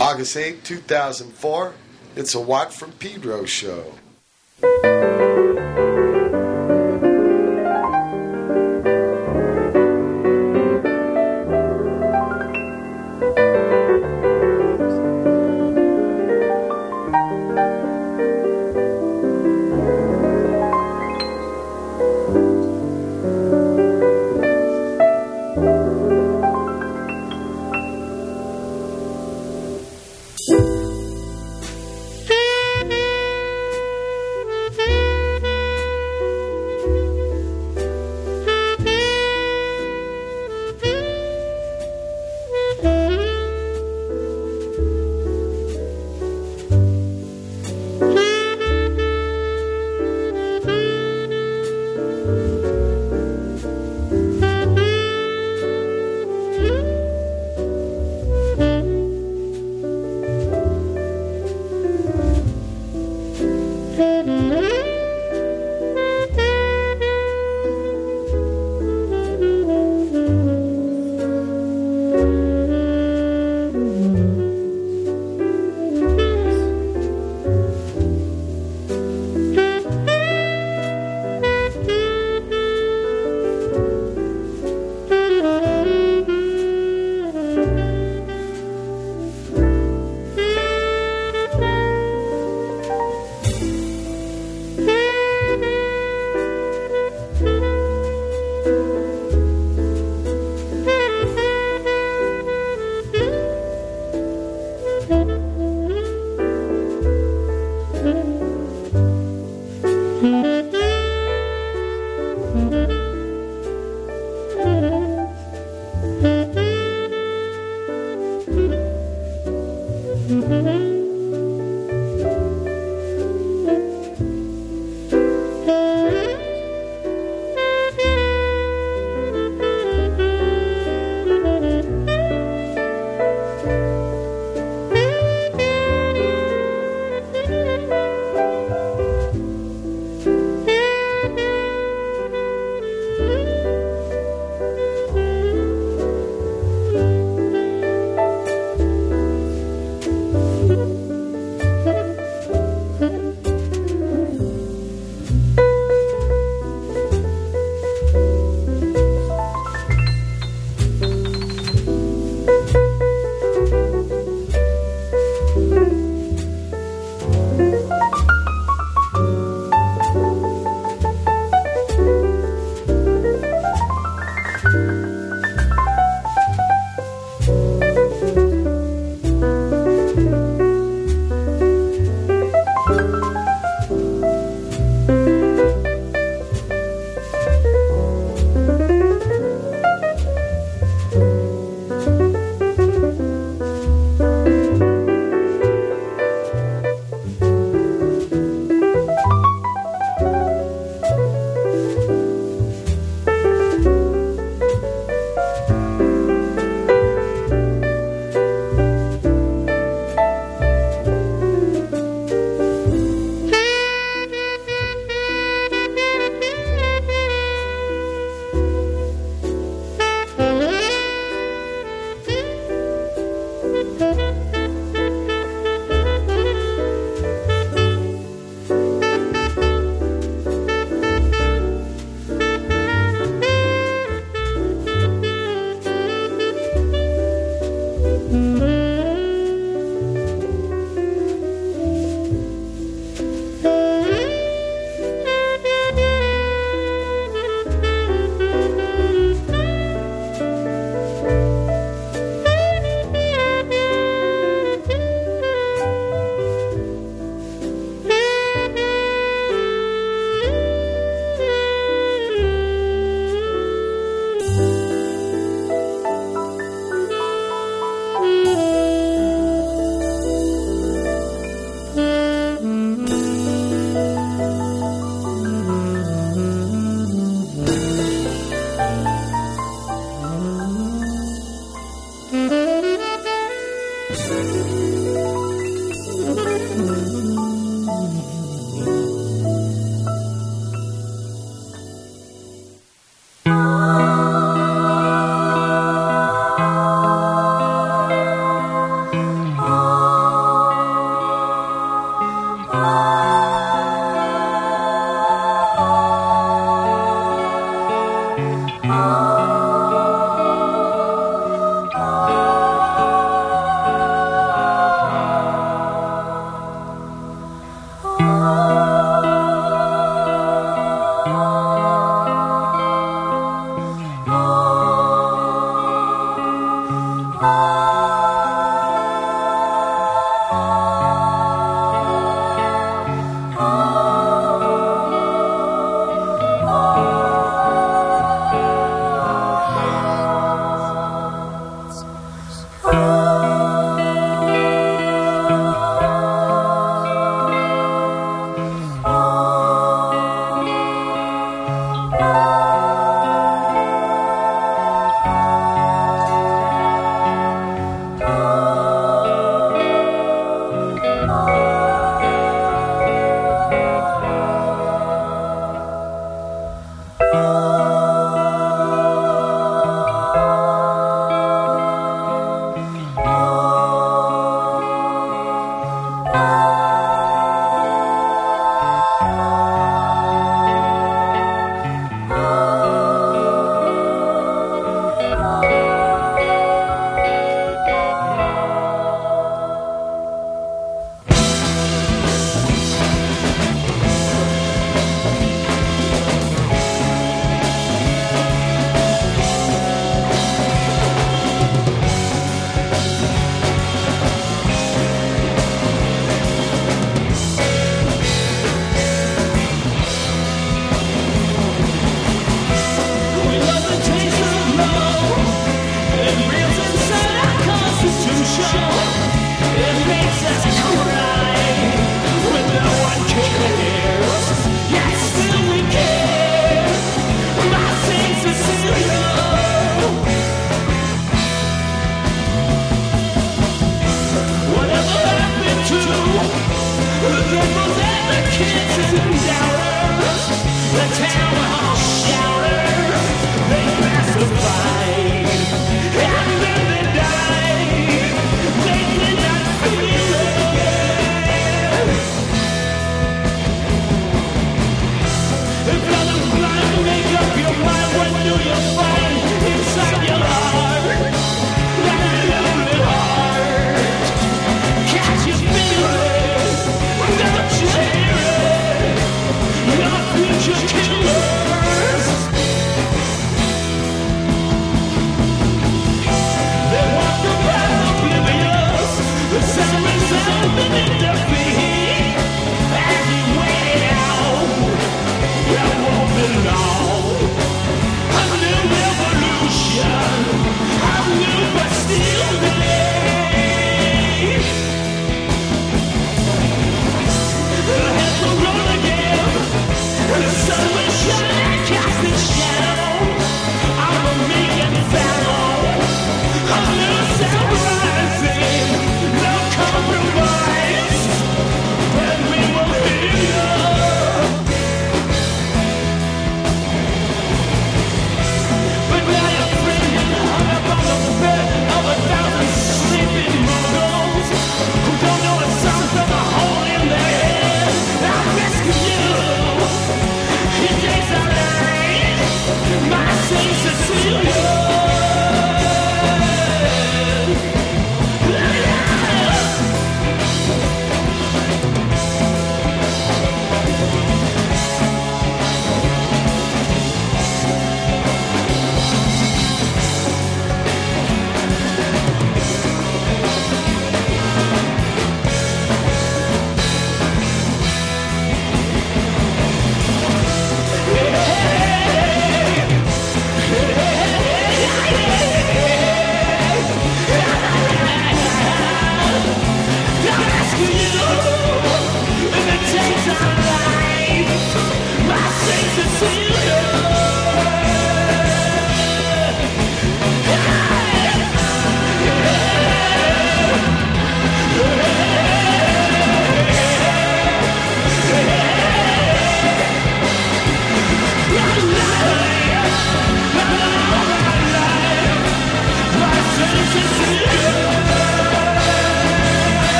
August 8, 2004. It's a Watt from Pedro show.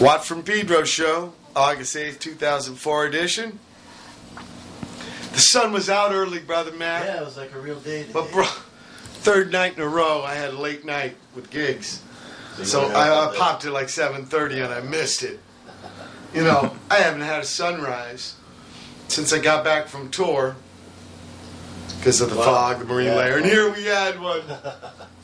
Watt from Pedro show, August 8th, 2004 edition. The sun was out early, brother Matt. Yeah, it was like a real day today. But bro, third night in a row, I had a late night with gigs. you So I, I popped at like 7:30 and I missed it. You know, I haven't had a sunrise since I got back from tour because of the Wow. fog, the marine Yeah. layer, and here we had one.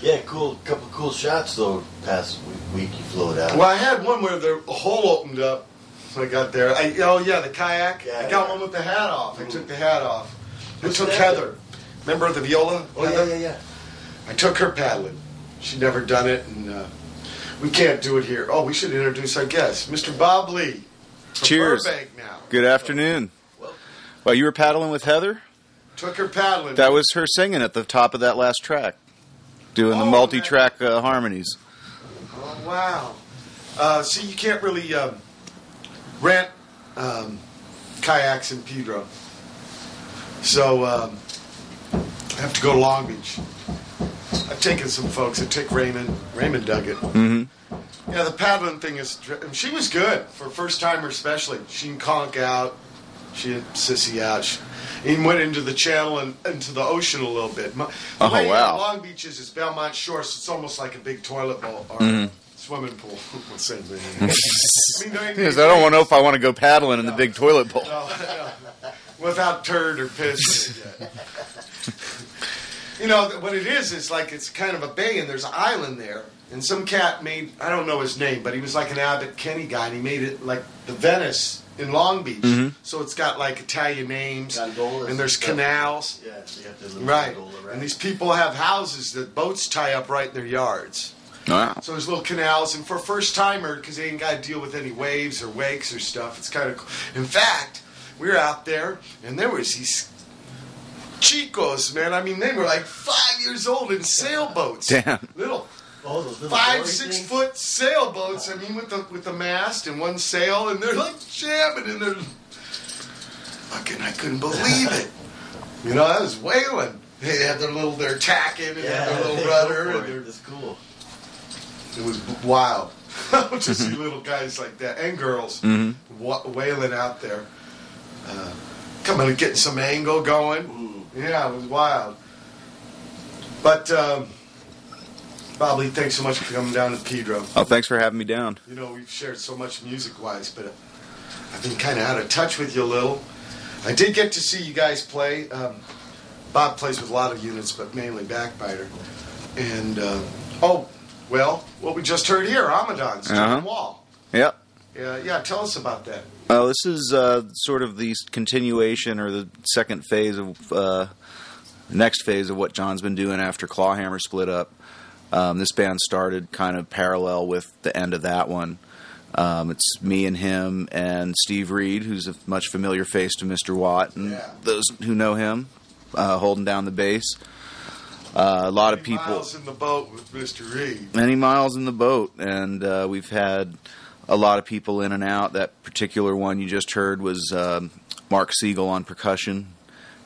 Yeah, cool. Couple of cool shots though. Past week, week you floated out. Well, I had one where the hole opened up. So I got there. I, oh yeah, the kayak. Yeah, I got yeah. one with the hat off. I took the hat off. I took that? Heather. Remember the viola? Oh yeah, Heather? yeah, yeah. I took her paddling. She'd never done it, and uh, we can't do it here. Oh, we should introduce our guest, Mr. Bob Lee. From Cheers. Burbank now. Good afternoon. Well- Well, you were paddling with Heather? Took her paddling. That was her singing at the top of that last track, doing the Oh, multi track uh, harmonies. Oh wow! Uh, see, you can't really um, rent um, kayaks in Pedro, so um, I have to go to Long Beach. I've taken some folks. I took Raymond. Raymond dug it. hmm Yeah, the paddling thing is. She was good for first timer, especially. She can conk out. She had sissy out. She even went into the channel and into the ocean a little bit. My- The Oh, way wow. Long Beach is, is Belmont Shore, so it's almost like a big toilet bowl or Mhm. swimming pool. Same thing. I mean, don't Yes, I don't know if I want to go paddling in the big toilet bowl. No, no. Without turd or piss. in it yet. you know, what it is, is like it's kind of a bay and there's an island there. And some cat made, I don't know his name, but he was like an Abbot Kinney guy and he made it like the Venice in Long Beach. Mhm. So it's got like Italian names Gondolas and there's stuff. canals. Yeah, so you have to little Right. gondola, right? And these people have houses that boats tie up right in their yards. Wow. So there's little canals, and for a first timer, because they ain't got to deal with any waves or wakes or stuff, it's kind of cool. In fact, we were out there, and there was these chicos, man. I mean, they were like five years old in sailboats. Damn. Little oh, those little five, dory six things? foot sailboats. I mean, with the with the mast and one sail, and they're like jamming, and they're fucking. I couldn't believe it. You know, I was whaling. They had their little, their tacking and they had Yeah, their little rudder, for and it. their That's cool. it was wild to see little guys like that and girls Mhm. wa- wailing out there, uh, coming and getting some angle going. Mm. Yeah, it was wild. But um, Bob Lee, thanks so much for coming down to Pedro. Oh, thanks for having me down. You know, we've shared so much music wise, but I've been kind of out of touch with you a little. I did get to see you guys play. Um, Bob plays with a lot of units, but mainly Backbiter. And, uh, oh, well, what we just heard here, Amadan's Uh-huh. Wahl. Yep. Yeah, yeah, tell us about that. Uh, this is uh, sort of the continuation or the second phase of uh, next phase of what John's been doing after Clawhammer split up. Um, this band started kind of parallel with the end of that one. Um, it's me and him and Steve Reed, who's a much familiar face to Mr. Watt, and Yeah. those who know him, uh, holding down the bass. Uh, a lot of people Miles in the boat with Mr. Reed. many miles in the boat, and uh, we've had a lot of people in and out. That particular one you just heard was um, Mark Siegel on percussion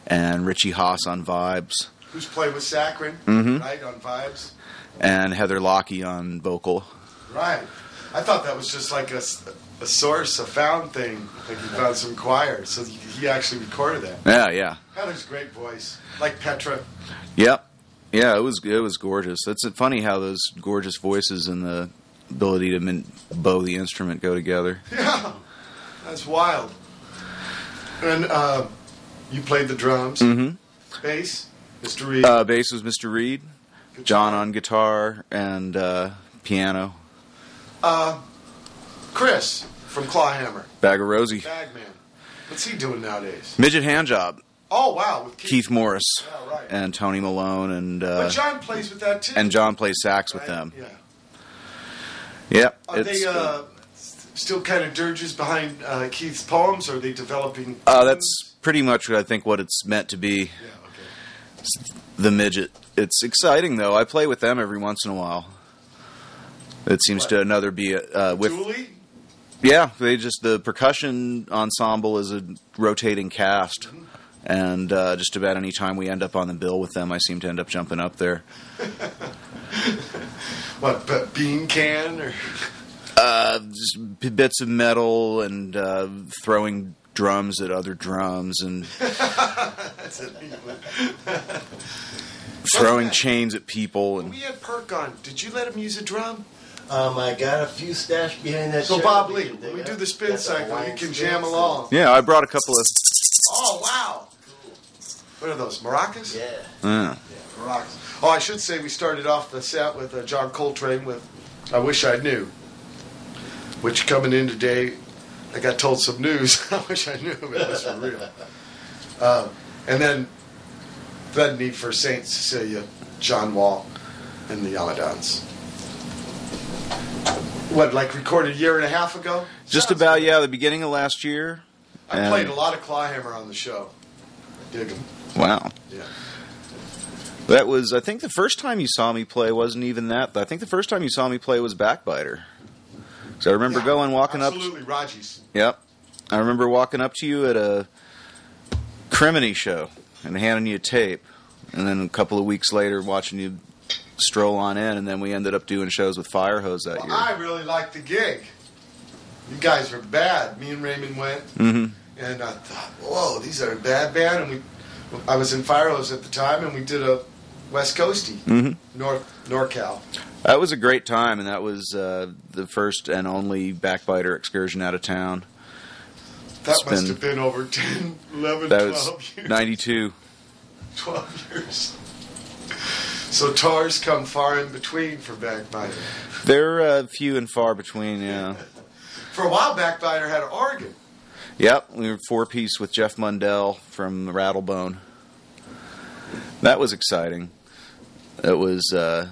and Richie Haas on vibes, Who's played with Saccharin, Mhm. right, on Vibes? And Heather Lockie on vocal. Right. I thought that was just like a, a source, a found thing. Like he found some choir, so he actually recorded that. Yeah, yeah, Heather's great voice, like Petra. yep, yeah. It was it was gorgeous. It's funny how those gorgeous voices and the ability to min- bow the instrument go together. Yeah, that's wild. And uh, you played the drums, hmm bass, Mr. Reed. Uh, bass was Mr. Reed. John on guitar and uh, piano. Uh, Chris from Clawhammer, Bagarozzi. Bagman. What's he doing nowadays? Midget hand job. Oh wow, with Keith. Keith Morris Yeah, right. and Tony Malone and uh, but John plays with that too. and John plays sax with them. Yeah. Yep. Are they uh, s- still kind of dirges behind uh, Keith's poems, or are they developing? uh, that's pretty much what I think what it's meant to be. Yeah. The midget. It's exciting though. I play with them every once in a while. It seems What? to another be uh, with Julie. yeah. They just the percussion ensemble is a rotating cast, and uh, just about any time we end up on the bill with them, I seem to end up jumping up there. What? But bean can or Uh, bits of metal and uh, throwing drums at other drums and That's a neat one. throwing chains at people When and we had Perk on, did you let him use a drum? Um, I got a few stashed behind that. So Bob Lee, when we do the spin cycle, you can jam along. yeah, I brought a couple of Oh wow! What are those maracas? Yeah. uh, Maracas. Oh, I should say we started off the set with uh, John Coltrane with "I Wish I Knew," which coming in today, I got told some news. I wish I knew, but it was for real. Um, and then Threnody for Saint Cecilia, Jon Wahl, and the Amadans. What, like recorded a year and a half ago? just Sounds about good. yeah the beginning of last year. I and- played a lot of Clawhammer on the show. Dig 'em. Wow. Yeah. That was, I think, the first time you saw me play wasn't even that. I think the first time you saw me play was Backbiter. So I remember Yeah, going, walking up. Absolutely, Raji's. Yep. I remember walking up to you at a Criminy show and handing you a tape, and then a couple of weeks later watching you stroll on in, and then we ended up doing shows with Firehose that Well, year. I really liked the gig. You guys were bad. Me and Raymond went, hmm and I thought, whoa, these are a bad band. And we, I was in Firehose at the time, and we did a West Coasty, hmm North NorCal. That was a great time, and that was uh, the first and only Backbiter excursion out of town. That It's must been- have been over 10, 11, That 12 was years. 92. 12 years. So tours come far in between for Backbiter. They're uh, few and far between, yeah. For a while, Backbiter had an organ. Yep, we were four piece with Jeff Mundell from Rattlebone. That was exciting. It was uh,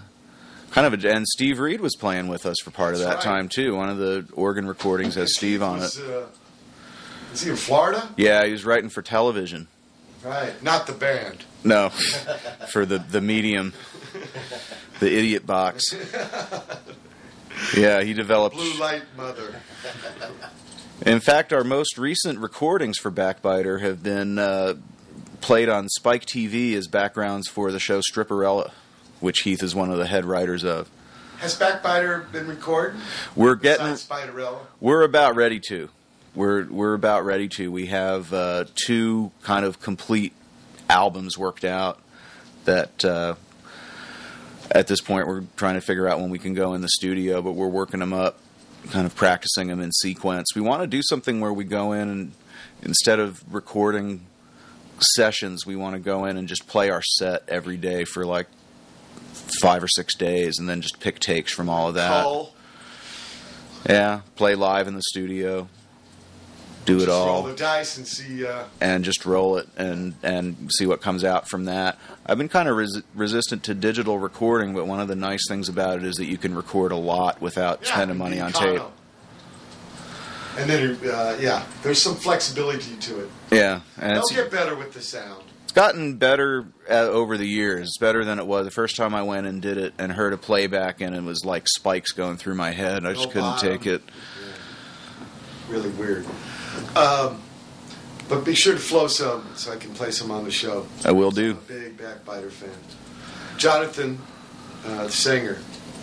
kind of a, and Steve Reed was playing with us for part of that right. time too. One of the organ recordings has Steve on it. Uh, is he in Florida? Yeah, he was writing for television. Right. Not the band. No, for the the medium, the idiot box. Yeah, he developed. Blue Light Mother. In fact, our most recent recordings for Backbiter have been uh, played on Spike TV as backgrounds for the show Stripperella, which Heath is one of the head writers of. Has Backbiter been recorded? We're getting, Spiderella. we're about ready to. We're we're about ready to. We have uh, two kind of complete albums worked out that. Uh, at this point, we're trying to figure out when we can go in the studio, but we're working them up, kind of practicing them in sequence. We want to do something where we go in and instead of recording sessions, we want to go in and just play our set every day for like five or six days, and then just pick takes from all of that. Call. Yeah, play live in the studio, do it Just roll all, the dice and see. Uh, and just roll it and and see what comes out from that. I've been kind of res- resistant to digital recording, but one of the nice things about it is that you can record a lot without yeah, spending money on tape. And then, uh, yeah, there's some flexibility to it. Yeah, and They'll get better with the sound. It's gotten better uh, over the years. It's better than it was the first time I went and did it and heard a playback, and it was like spikes going through my head. I just No couldn't bottom. take it. Really weird. Um, but be sure to flow some so I can play some on the show. I will I'm do. a big Backbiter fan. Jonathan, uh, the singer,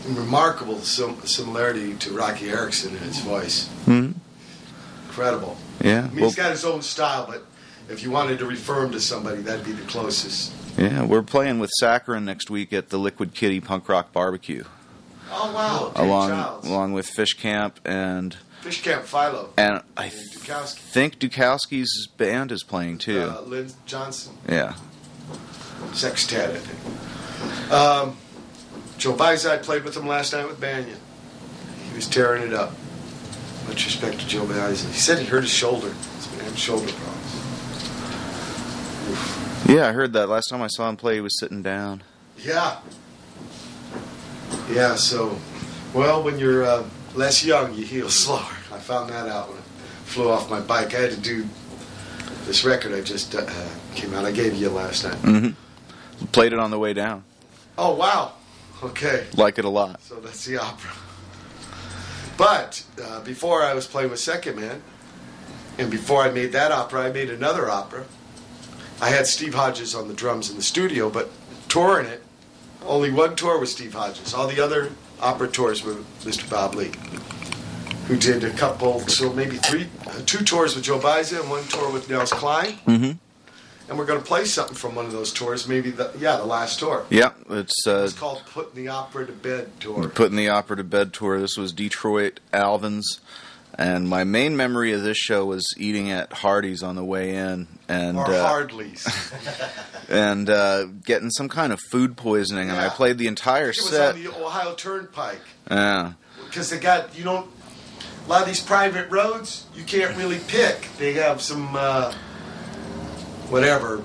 remarkable sim- similarity to Roky Erickson in his voice. hmm Incredible. Yeah, I mean, well, he's got his own style, but if you wanted to refer him to somebody, that'd be the closest. yeah. We're playing with Saccharin next week at the Liquid Kitty Punk Rock Barbecue. Oh wow! Along Childs. along with Fish Camp and Fish Camp Philo. and I And Dukowski. think Dukowski's band is playing too. Uh, Lynn Johnson. yeah, Sextet, I think. Um, Joe Baiza played with him last night with Banyan. He was tearing it up. Much respect to Joe Baiza. He said he hurt his shoulder. He's been having shoulder problems. Yeah. I heard that last time I saw him play. He was sitting down. Yeah. Yeah, so, well, when you're uh, less young, you heal slower. I found that out when I flew off my bike. I had to do this record I just uh, came out. I gave you last night. Mm-hmm. Played it on the way down. Oh, wow. Okay. Like it a lot. So that's the opera. But uh, before I was playing with Secondmen, and before I made that opera, I made another opera. I had Steve Hodges on the drums in the studio, but touring it, only one tour was Steve Hodges. All the other opera tours were Mr. Bob Lee. who did a couple, so maybe three, uh, two tours with Joe Baiza and one tour with Nels Cline. Mm-hmm. And we're going to play something from one of those tours, maybe the yeah, the last tour. Yeah, it's uh, It's called "Putting the Opera to Bed" tour. putting the opera to bed tour. This was Detroit Alvin's, and my main memory of this show was eating at Hardee's on the way in, and or uh, Hardleys. and uh, getting some kind of food poisoning. And I played the entire set. it was on the Ohio Turnpike Yeah, because they got you don't. A lot of these private roads you can't really pick. They have some uh, whatever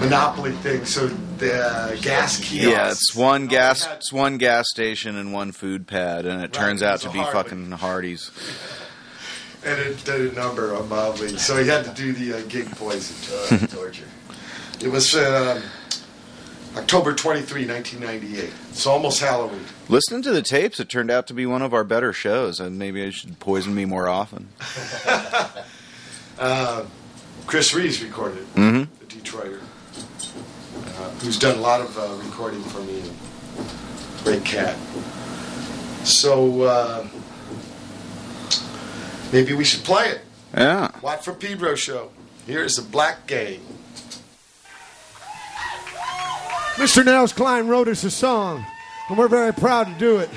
monopoly thing. So the uh, gas kiosks. yeah. It's one gas. had- It's one gas station and one food pad, and it turns out to be Harley. fucking Hardee's. and it did a number on Mobley. So he had to do the uh, gig poison. Uh, torture. It was um, October 23, 1998. So almost Halloween. Listening to the tapes, it turned out to be one of our better shows, and maybe I should poison me more often. Uh, Chris Reeves recorded Mm-hmm. the Detroiter, uh, who's done a lot of uh, recording for me. Great cat. So uh, maybe we should play it. Yeah. Watt from Pedro show. Here is the Black Gang. Mr. Nels Cline wrote us a song, and we're very proud to do it.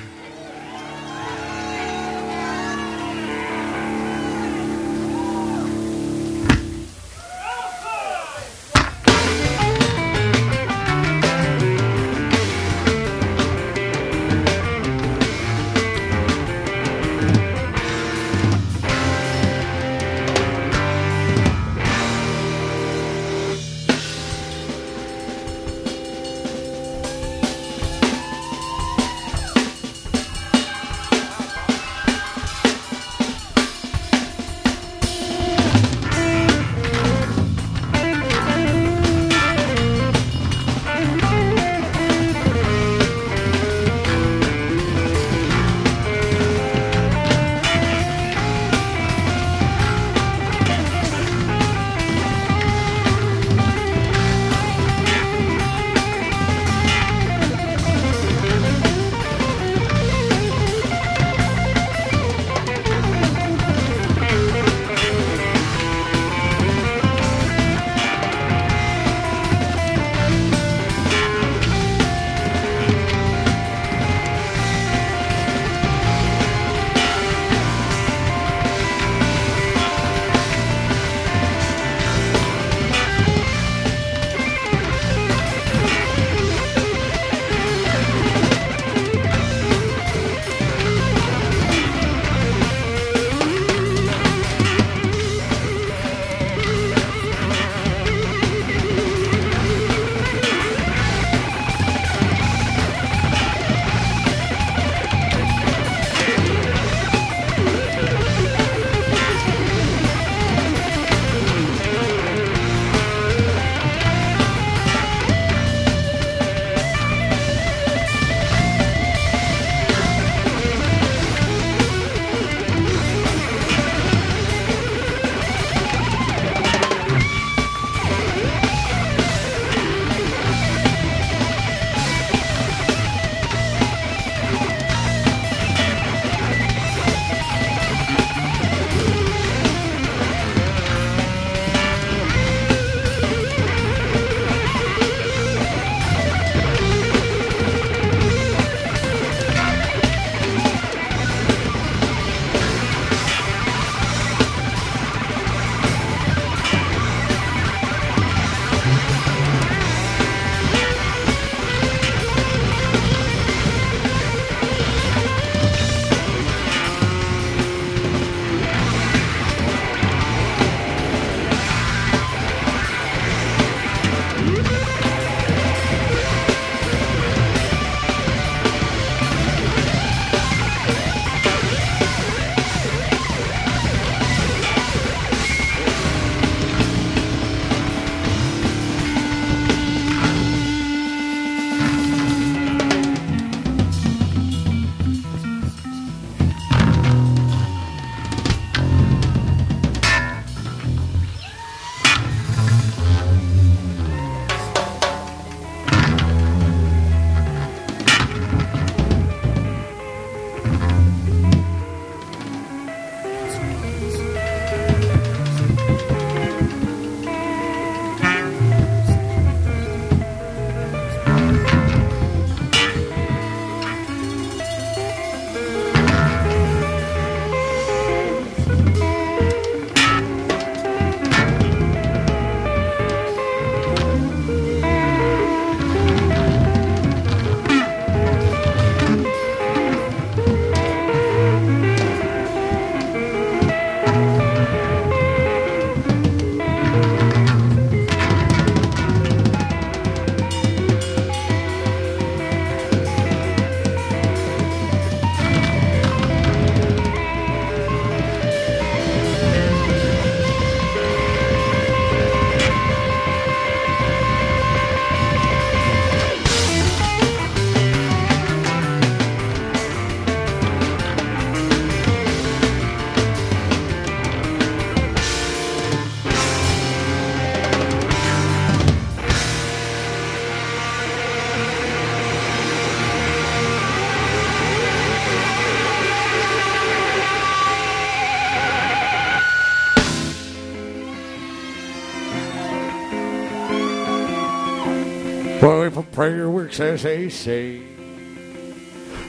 Prayer works as they say,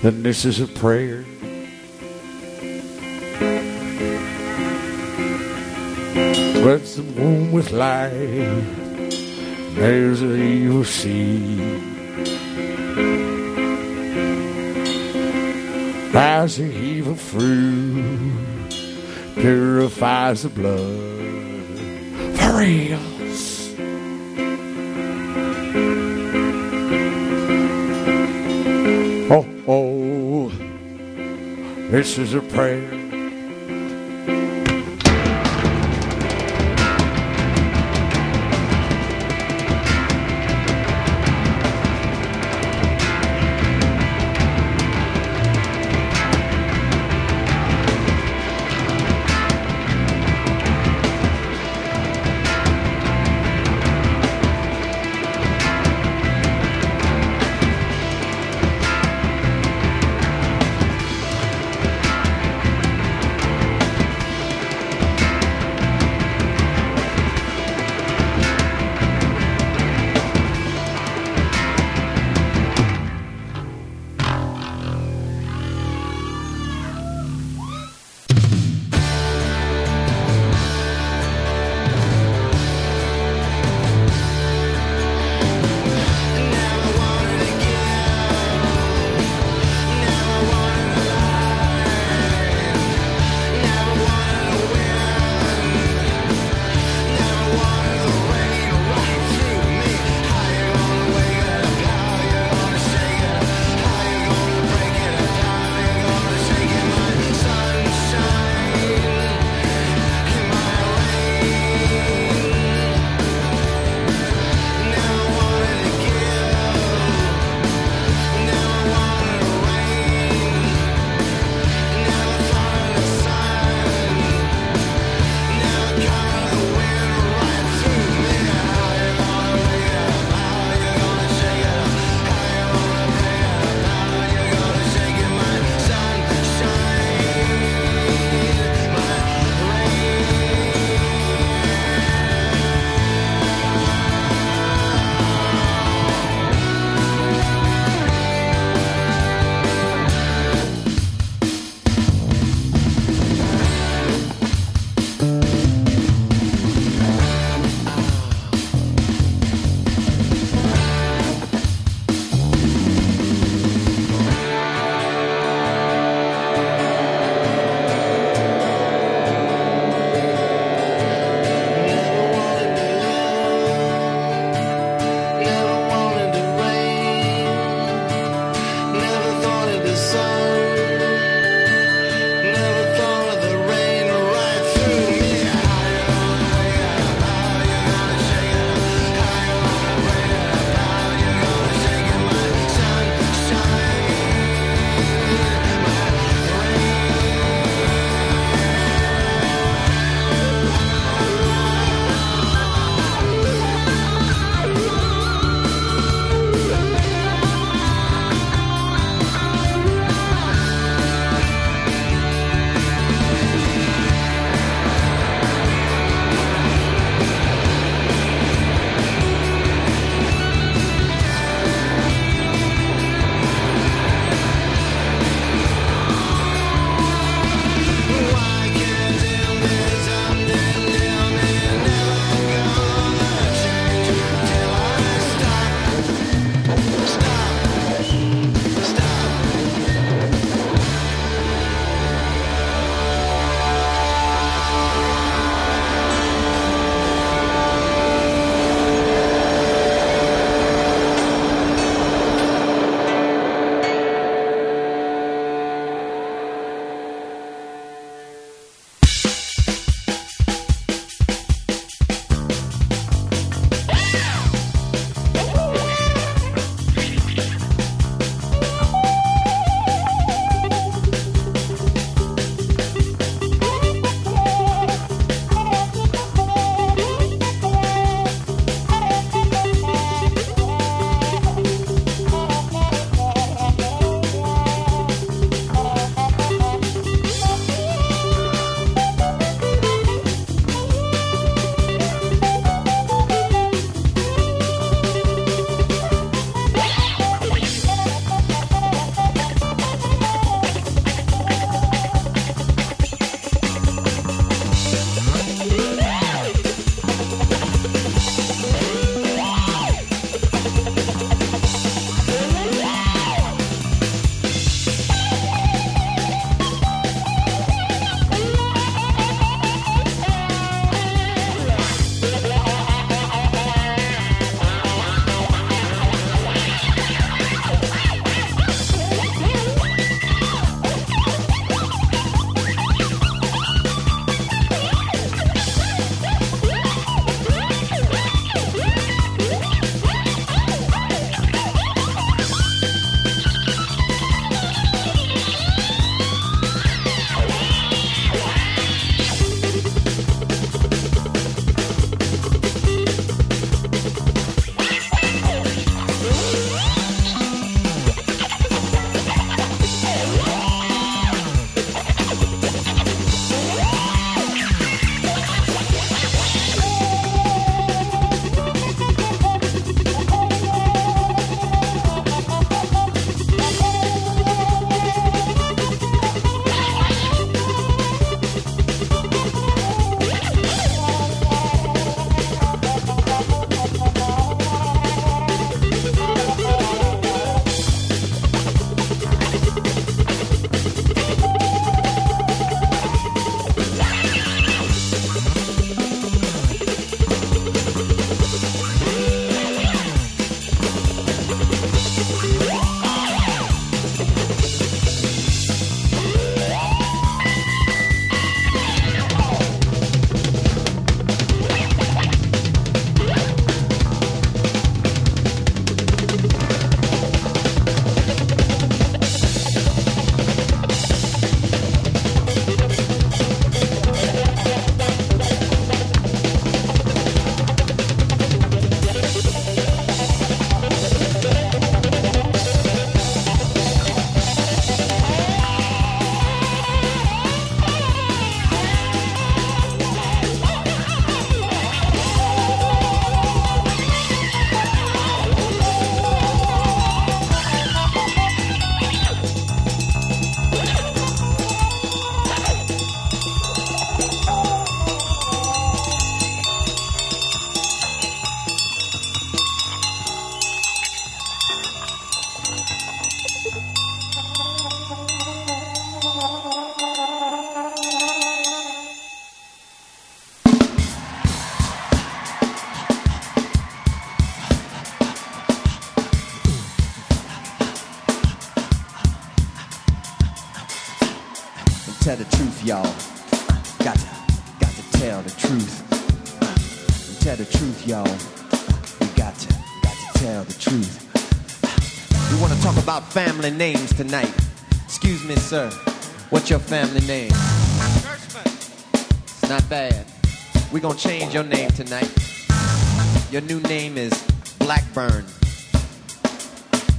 then this is a prayer. Floods the moon with light, there's a evil sea. As the evil fruit purifies the blood for reals. Oh, this is a prayer. family names tonight. Excuse me, sir. What's your family name? Gershman. Not bad. We're gonna change your name tonight. Your new name is Blackburn.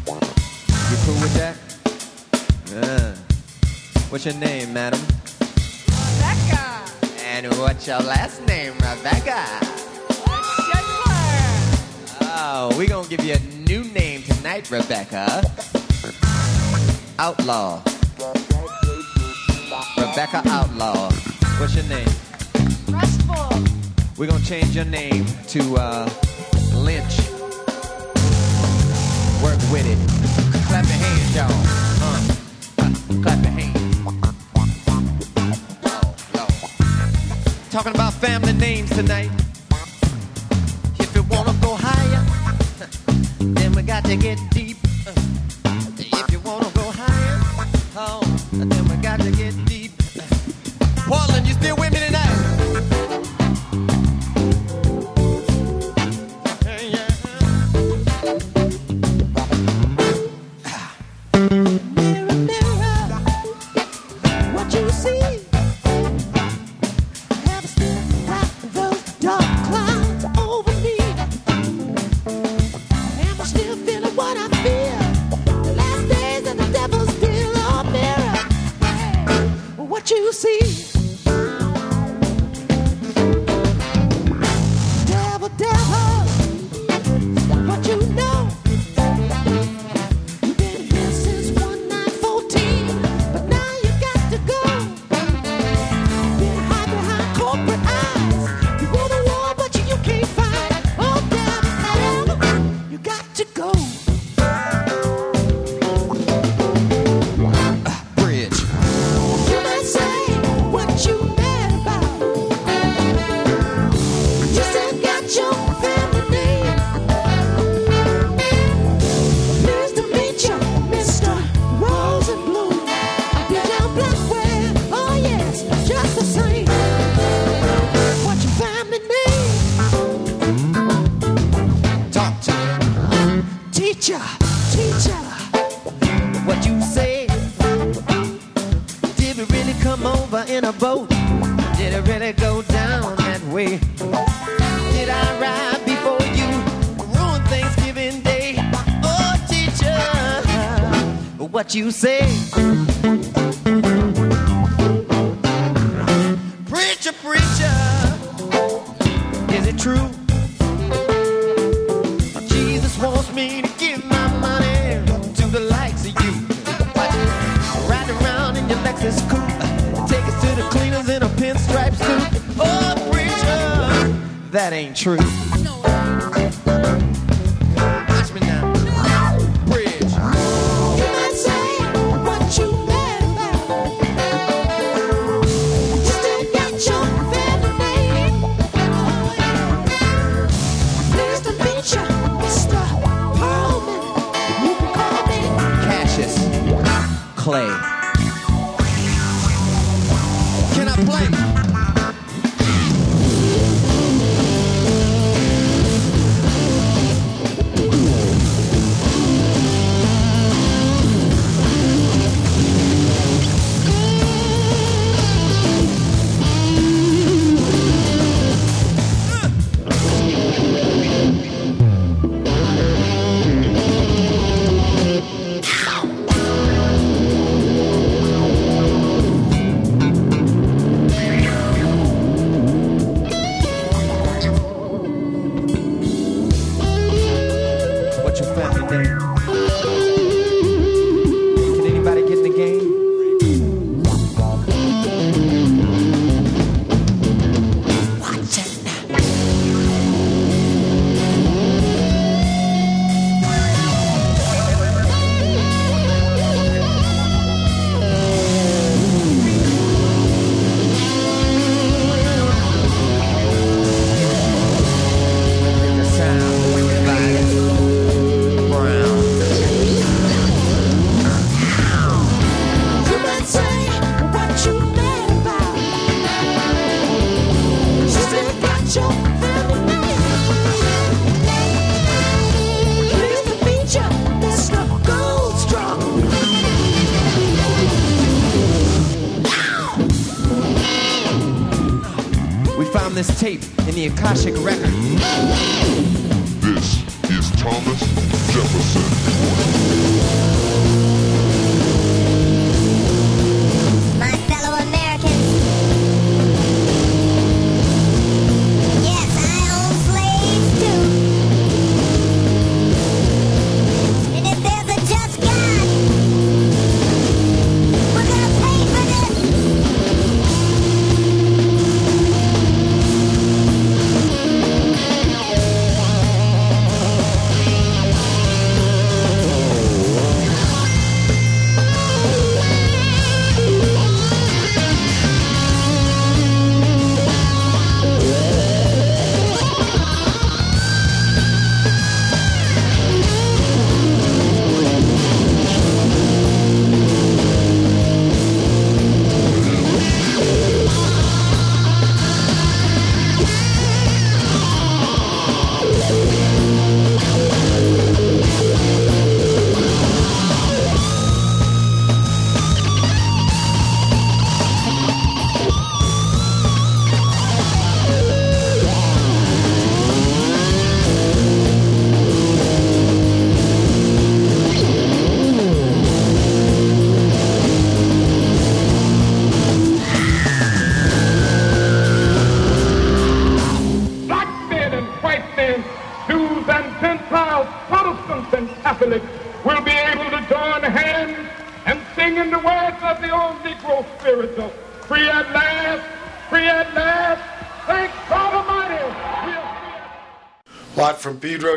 You cool with that? Yeah. What's your name, madam? Rebecca. And what's your last name, Rebecca? Schindler. Oh, we're gonna give you a new name tonight, Rebecca. Outlaw. Rebecca Outlaw. What's your name? Restful. We're gonna change your name to uh, Lynch. Work with it. Clap your hands, y'all. Uh, uh, clap your hands. Talking about family names tonight.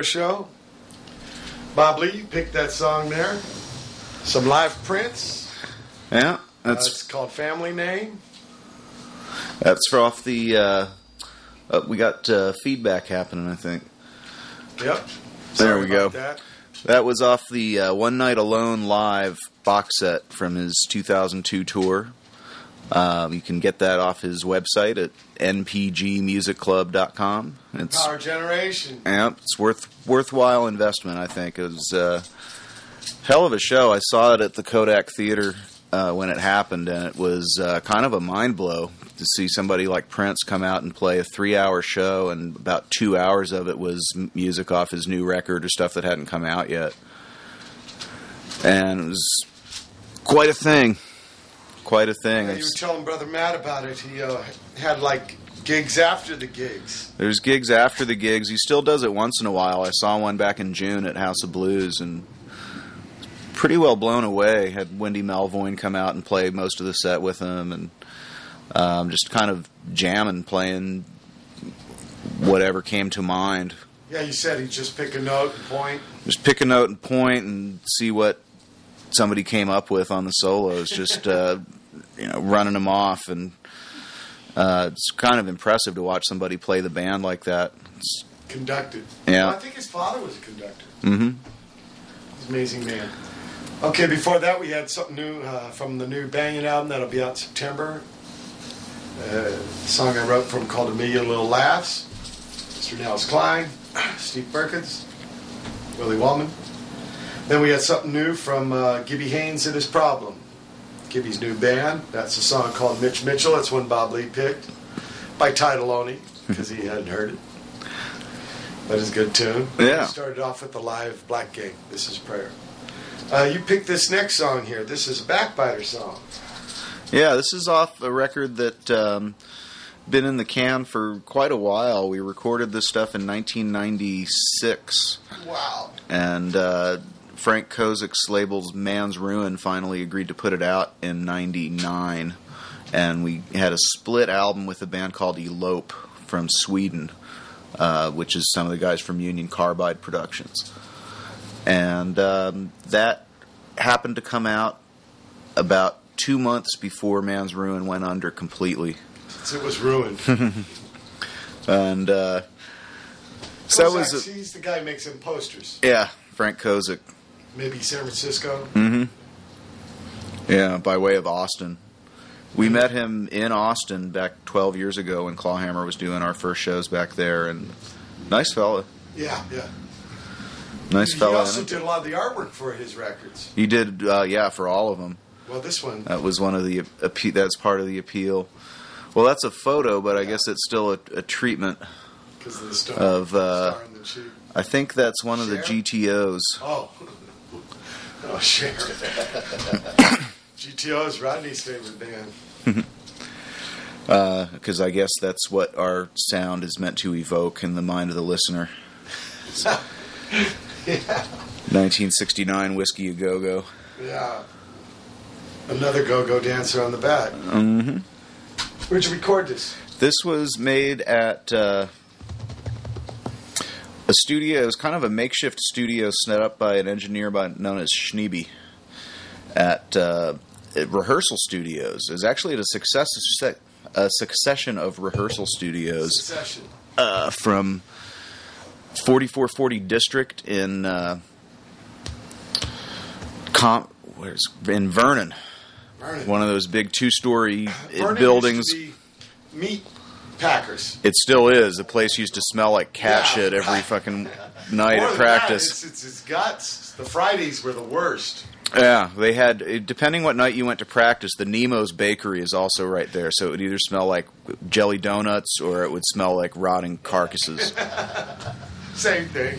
Show. Bob Lee, you picked that song there. Some live Prince. Yeah, Uh, that's it's called Family Name. that's for off the. Uh, uh, we got uh, feedback happening, I think. Yep. There we go. That. That was off the uh, One Night Alone live box set from his 2002 tour. Um, you can get that off his website at npgmusicclub.com. It's Power Generation. yeah, it's worth worthwhile investment. I think it was a hell of a show. I saw it at the Kodak Theater uh, when it happened, and it was uh, kind of a mind blow to see somebody like Prince come out and play a three-hour show, and about two hours of it was music off his new record or stuff that hadn't come out yet, and it was quite a thing. Quite a thing. Yeah, you were telling Brother Matt about it. He uh, had like gigs after the gigs. There's gigs after the gigs. He still does it once in a while. I saw one back in June at House of Blues and pretty well blown away. Had Wendy Melvoin come out and play most of the set with him and um, just kind of jamming, playing whatever came to mind. Yeah, you said he'd just pick a note and point. Just pick a note and point and see what somebody came up with on the solos. Just uh, you know, running them off and. Uh, it's kind of impressive to watch somebody play the band like that. It's, Conducted. Yeah. Well, I think his father was a conductor. Mm-hmm. He's an amazing man. Okay, before that, we had something new uh, from the new Banyan album that'll be out in September. Uh, a song I wrote from called A Million Little Laughs. Mr. Nels Cline, Steve Perkins, Willie Waldman. Then we had something new from uh, Gibby Haynes and His Problem. Gibby's new band. That's a song called Mitch Mitchell. That's one Bob Lee picked by Title Only because he hadn't heard it. That is a good tune. Yeah. We started off with the live Black Gang. This is Prayer. Uh, you picked this next song here. This is a backbiter song. Yeah, this is off a record that um, been in the can for quite a while. We recorded this stuff in 1996, Wow. and uh, Frank Kozik's label's Man's Ruin finally agreed to put it out in '99, and we had a split album with a band called Elope from Sweden, uh, which is some of the guys from Union Carbide Productions, and um, that happened to come out about two months before Man's Ruin went under completely, Since it was ruined. and uh, so Kozik, was see, he's the guy who makes them posters. yeah, Frank Kozik. Maybe San Francisco. Mm-hmm. Yeah, by way of Austin. We met him in Austin back 12 years ago when Clawhammer was doing our first shows back there, and nice fella, Yeah, yeah. nice he fella. He also did a lot of the artwork for his records. He did, uh, yeah, for all of them. Well, this one, That was one of the appe- that's part of the appeal. Well, that's a photo, but I guess it's still a, a treatment. because of the star. Of, uh, star in the. I think that's one of the GTOs. Oh. Oh, share. GTO's Rodney's favorite band. because I guess that's what our sound is meant to evoke in the mind of the listener. So, yeah. 1969 Whiskey A Go Go. Yeah. Another go-go dancer on the back. hmm Where'd you record this? This was made at uh, a studio. It was kind of a makeshift studio set up by an engineer by, known as Schneeby at, uh, at rehearsal studios. It was actually at a success a succession of rehearsal studios. Succession. uh, from 4440 district in uh, Com- where's in Vernon. Vernon. One of those big two-story buildings. used to be meat packers. It still is. The place used to smell like cat Yeah, shit every fucking night More at than that, practice. it's, it's, it's guts. The Fridays were the worst. Yeah, they had depending what night you went to practice. The Nemo's Bakery is also right there, so it would either smell like jelly donuts or it would smell like rotting carcasses. Same thing.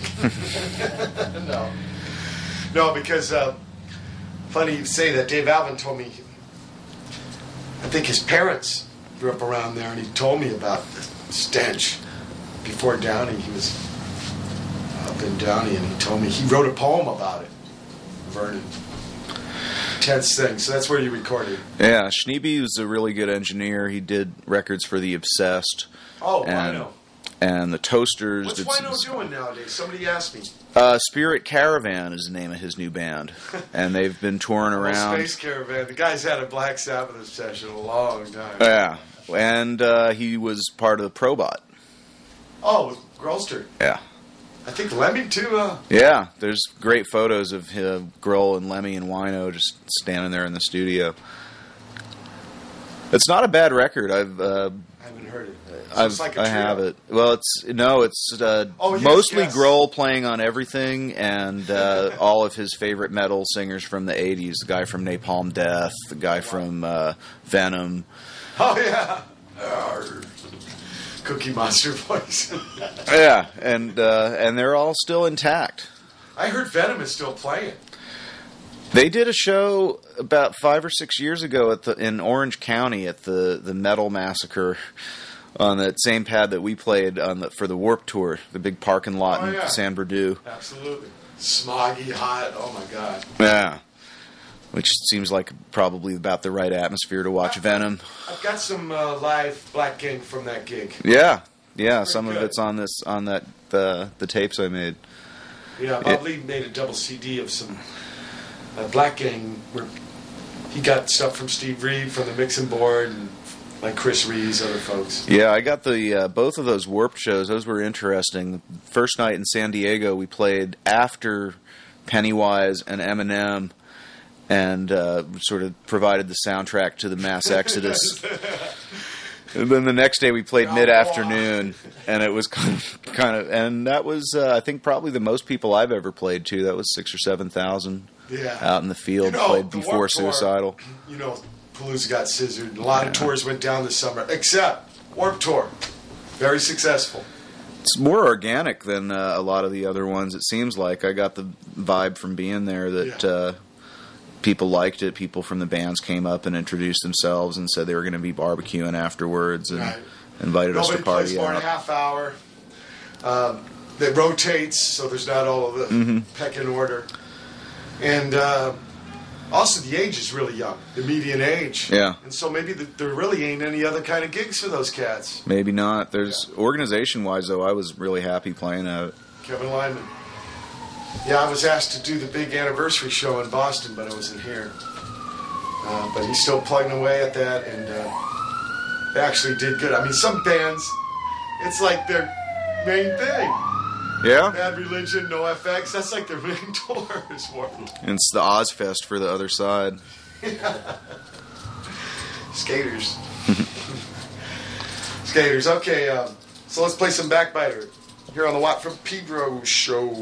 no. No, because uh, funny you say that. Dave Alvin told me. I think his parents grew up around there, and he told me about the stench before Downey. He was up in Downey, and he told me he wrote a poem about it. Vernon. Tense thing. So that's where you recorded. Yeah, Schneeby was a really good engineer. He did records for The Obsessed Oh, and Wino. and the Toasters. What's Wino some- doing nowadays? Somebody asked me. Uh, Spirit Caravan is the name of his new band, and they've been touring around. Space Caravan. The guy's had a Black Sabbath obsession a long time. Yeah, and uh, he was part of the Probot. Oh, with Grolster. Yeah, I think Lemmy too. Uh, yeah. There's great photos of him, Grohl and Lemmy and Wino just standing there in the studio. It's not a bad record. I've uh, I haven't heard it. So I've, like I have it. Well, it's no, it's uh, Oh, yes, mostly yes. Grohl playing on everything, and uh, all of his favorite metal singers from the '80s. The guy from Napalm Death, the guy from uh, Venom. Oh yeah. Arr. Cookie Monster voice. Yeah, and uh, and they're all still intact. I heard Venom is still playing. They did a show about five or six years ago at the in Orange County at the the Metal Massacre on that same pad that we played on the for the Warp Tour, the big parking lot Oh, in yeah. San Bernardino. Absolutely. Smoggy, hot. Oh my god. Yeah. Which seems like probably about the right atmosphere to watch Venom. I've got some uh, live Black Gang from that gig. Yeah, yeah. Some of it's on this on that the the tapes I made. Yeah, Bob It- Lee made a double CD of some uh, Black Gang where he got stuff from Steve Reed from the mixing board and like Chris Reeves, other folks. Yeah, I got the uh, both of those Warped shows. Those were interesting. First night in San Diego, we played after Pennywise and Eminem, and uh, sort of provided the soundtrack to the mass exodus. and then the next day, we played mid afternoon, and it was kind of, kind of, and that was uh, I think probably the most people I've ever played to. That was six or seven thousand Yeah. out in the field. You know, played the before Tour- Suicidal. You know, Palooza got scissored. A lot of tours went down this summer, except Warp Tour. Very successful. It's more organic than uh, a lot of the other ones. It seems like I got the vibe from being there that Yeah. uh, people liked it. People from the bands came up and introduced themselves and said they were going to be barbecuing afterwards and Right. invited us Nobody to party plays more than a half hour. Um, it rotates, so there's not all of the Mm-hmm. peck in order. And uh, also, the age is really young, the median age. Yeah. And so maybe the, there really ain't any other kind of gigs for those cats. Maybe not. There's organization wise though. I was really happy playing at it. Kevin Lyman. Yeah, I was asked to do the big anniversary show in Boston, but I wasn't here. Uh, but he's still plugging away at that, and uh, they actually did good. I mean, some bands, it's like their main thing. Yeah, Bad Religion, NOFX, that's like their main tours. More. it's the Ozzfest for the other side. Skaters. Skaters. Okay, um, so let's play some Backbiter here on the Watt from Pedro show.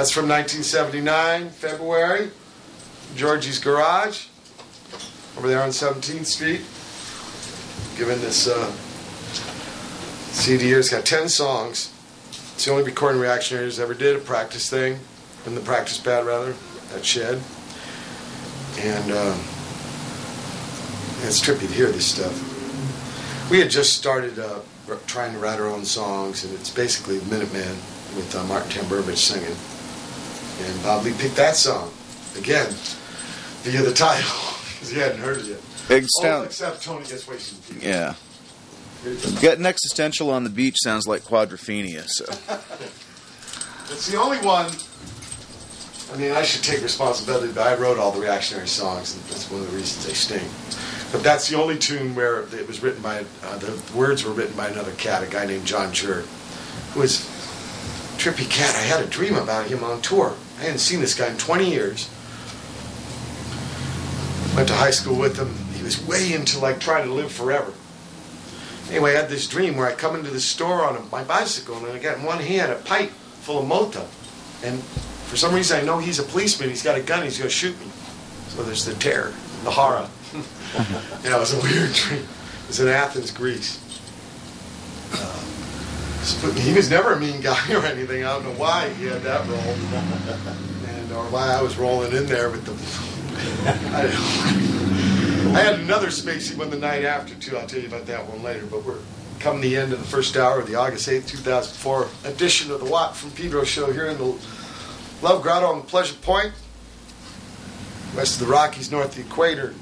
That's from 1979, February. Georgie's Garage, over there on 17th Street. Given this uh, CD here, it's got 10 songs. It's the only recording Reactionaries ever did, a practice thing, in the practice pad rather, at Shed. And uh, it's trippy to hear this stuff. We had just started uh, trying to write our own songs, and it's basically Minutemen with uh, Martin Tamburovich singing. And Bob Lee picked that song again via the title because he hadn't heard it yet. Big All except Tony gets wasted. Yeah. Getting existential on the beach sounds like quadrophenia. So It's the only one. I mean, I should take responsibility, but I wrote all the reactionary songs, and that's one of the reasons they sting. But that's the only tune where it was written by, uh, the words were written by another cat, a guy named John Jerd, who was a trippy cat. I had a dream about him on tour. I hadn't seen this guy in 20 years. Went to high school with him. He was way into like trying to live forever. Anyway, I had this dream where I come into the store on my bicycle and I got in one hand a pipe full of mota. And for some reason I know he's a policeman, he's got a gun, he's gonna shoot me. So there's the terror, the horror. yeah, it was a weird dream. It was in Athens, Greece. Uh, he was never a mean guy or anything. I don't know why he had that role. And or why I was rolling in there with the I, I had another Spacey one the night after too. I'll tell you about that one later. But we're coming the end of the first hour of the August eighth, two thousand four edition of the Watt from Pedro show here in the Love Grotto on Pleasure Point, west of the Rockies, north of the equator.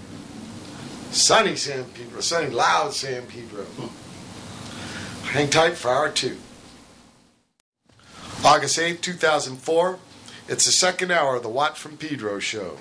Sunny San Pedro, sunny, loud San Pedro. Hang tight for hour two. August 8, 2004. It's the second hour of the Watt from Pedro show.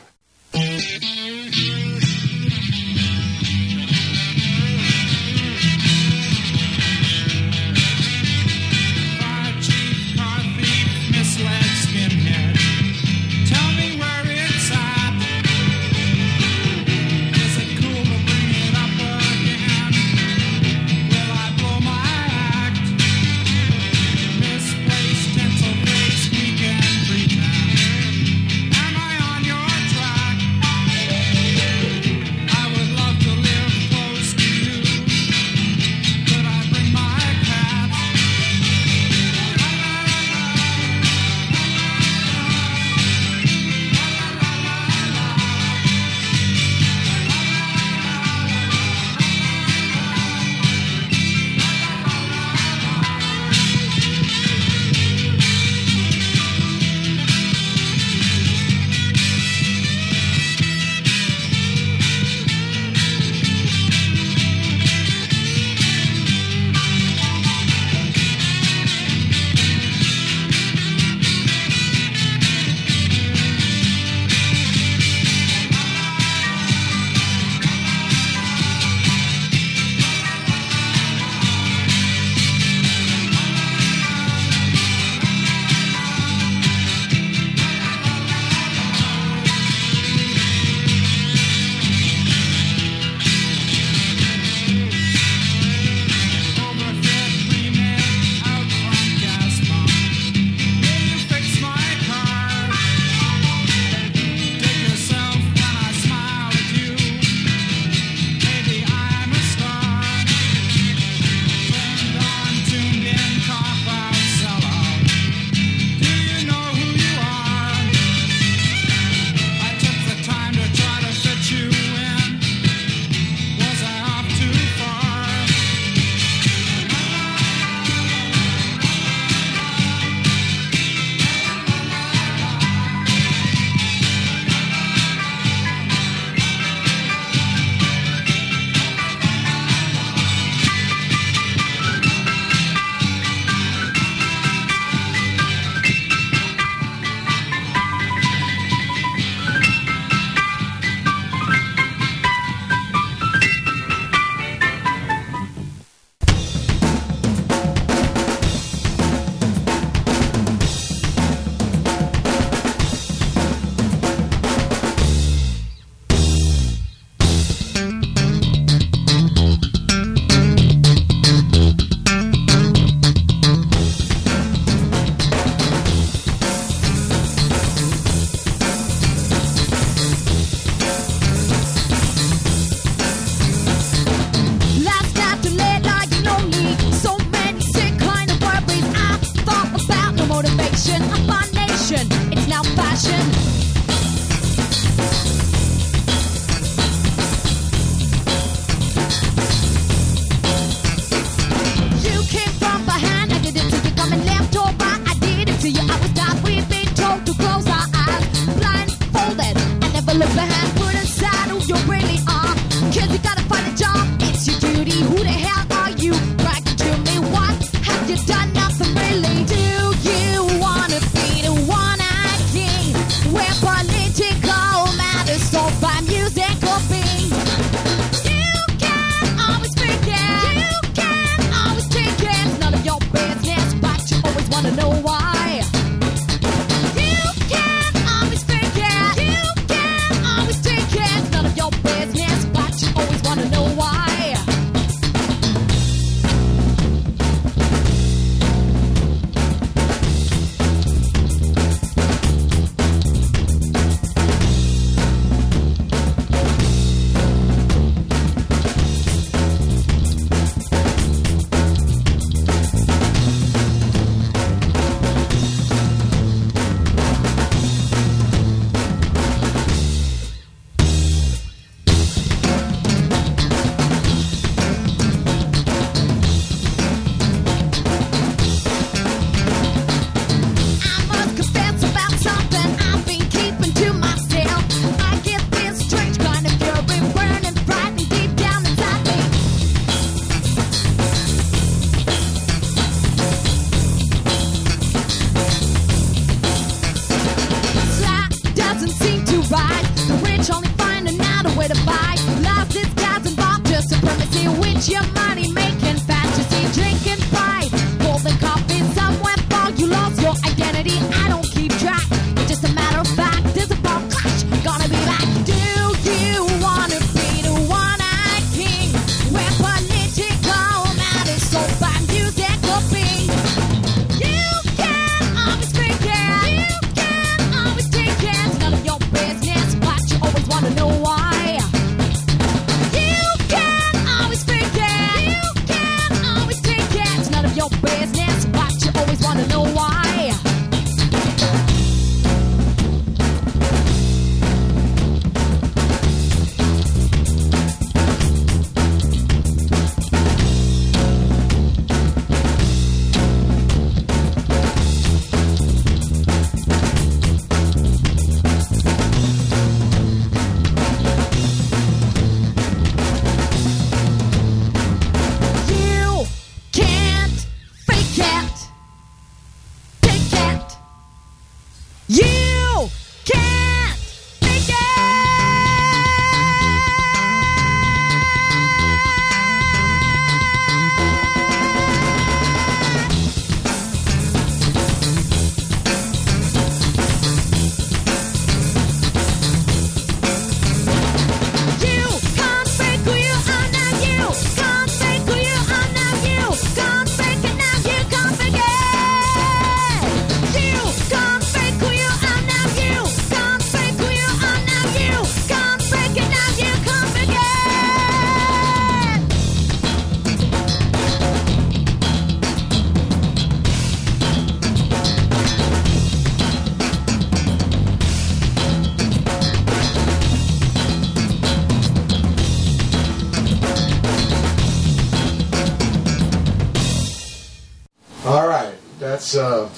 Uh,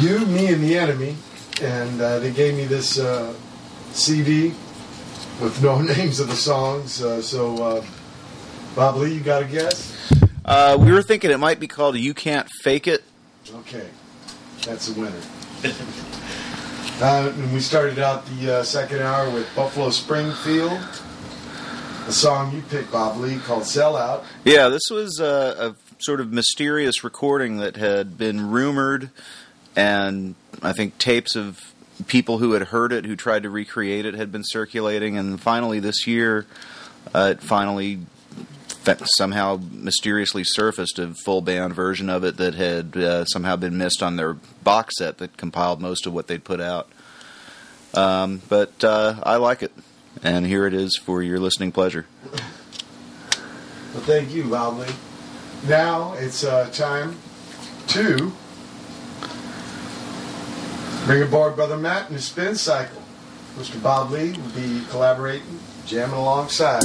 you, me, and the enemy. And uh, they gave me this uh, CD with no names of the songs. Uh, so, uh, Bob Lee, you got a guess? Uh, we were thinking it might be called "You Can't Fake It." Okay, that's a winner. uh, and we started out the uh, second hour with Buffalo Springfield, a song you picked, Bob Lee, called "Sell Out." Yeah, this was a, a sort of mysterious recording that had been rumored, and I think tapes of people who had heard it, who tried to recreate it, had been circulating. And finally, this year, uh, it finally somehow mysteriously surfaced a full band version of it that had uh, somehow been missed on their box set that compiled most of what they'd put out. Um, but uh, I like it, and here it is for your listening pleasure. Well, thank you, Lee. Now it's uh, time to bring aboard Brother Matt and his spin cycle. Mr. Bob Lee will be collaborating, jamming alongside.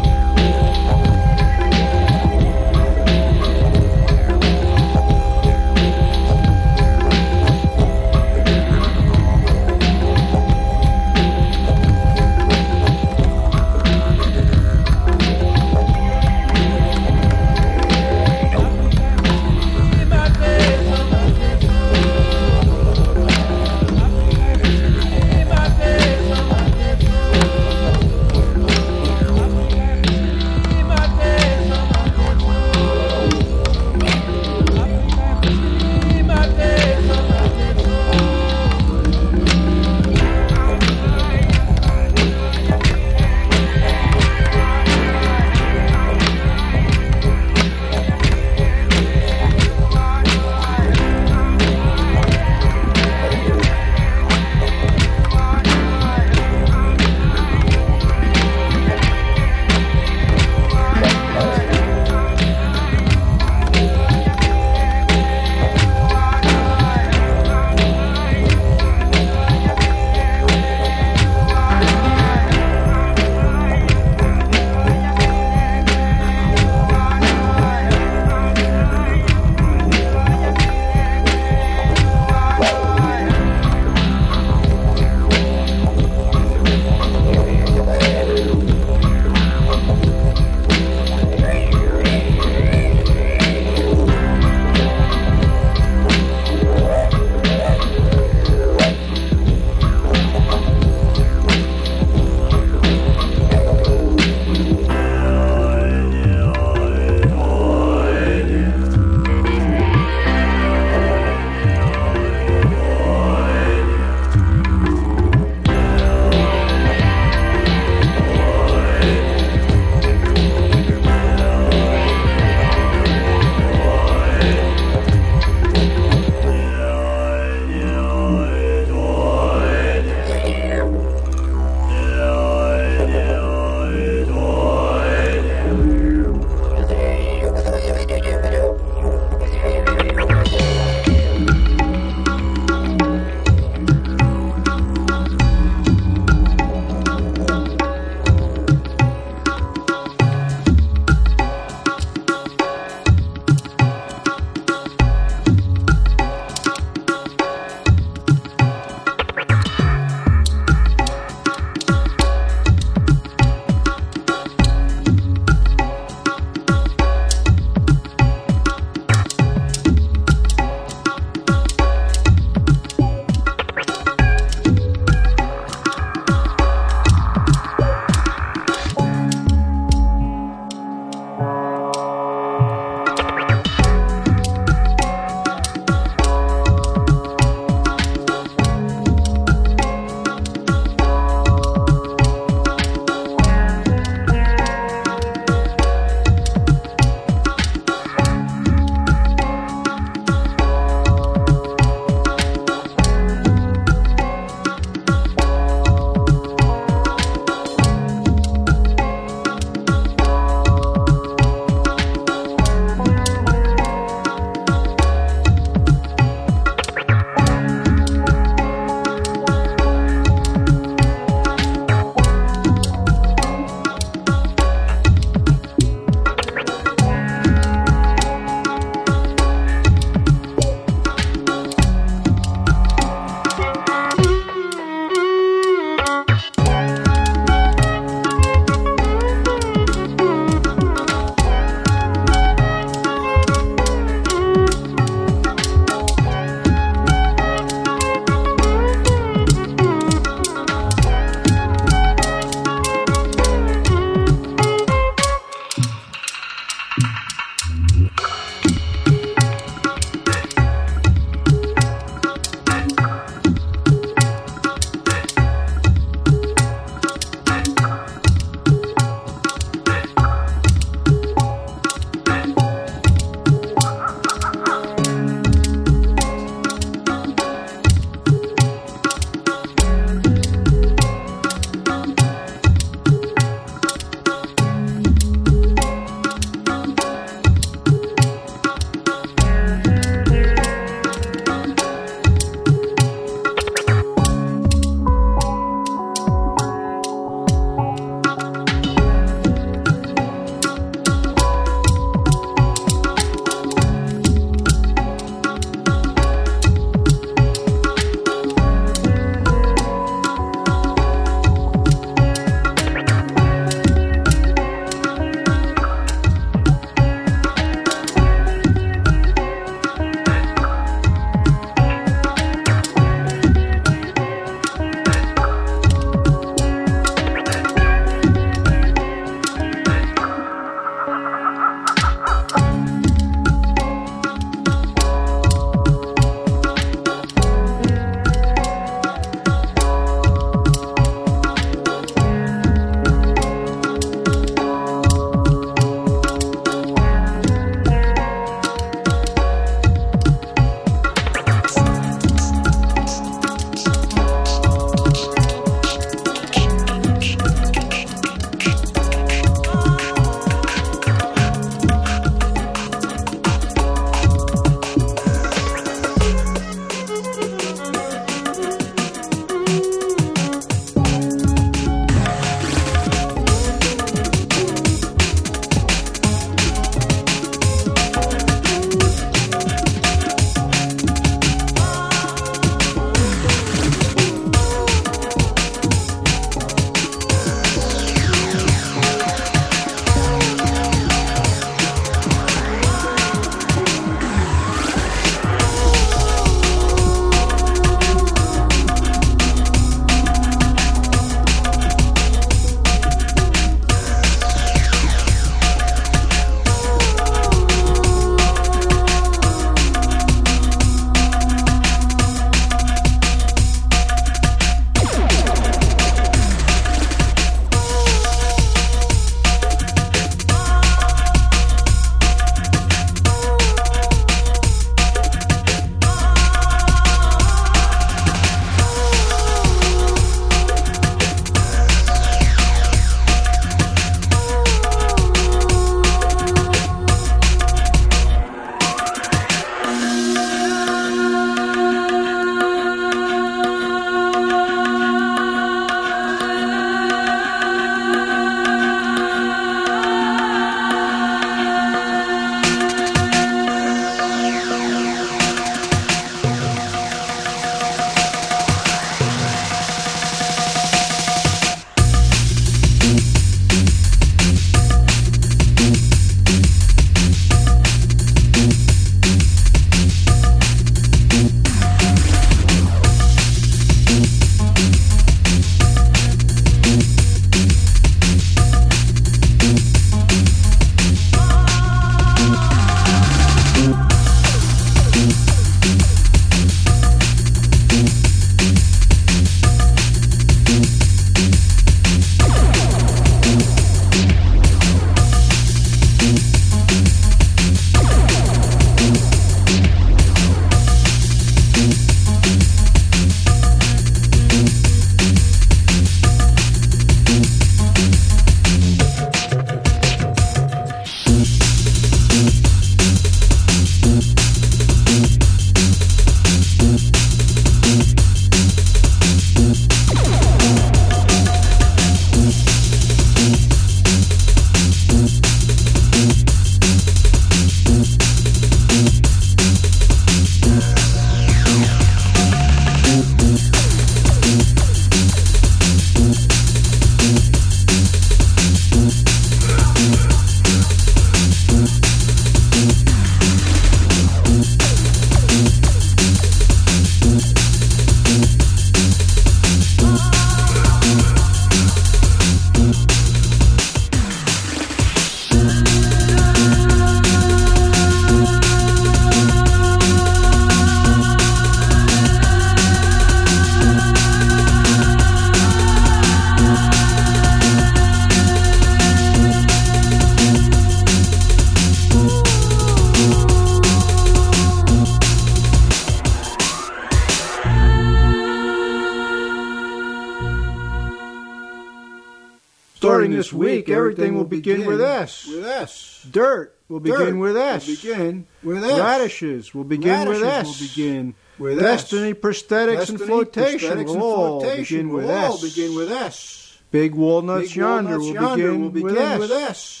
will begin with S. With S. Dirt will begin with S. Will begin with S. Radishes will begin with Radishes S. Will begin with Destiny S. prosthetics and flotation prosthetics will all flotation begin with all S. begin with S. Big walnuts Big yonder will yonder begin, will begin with, S. with S.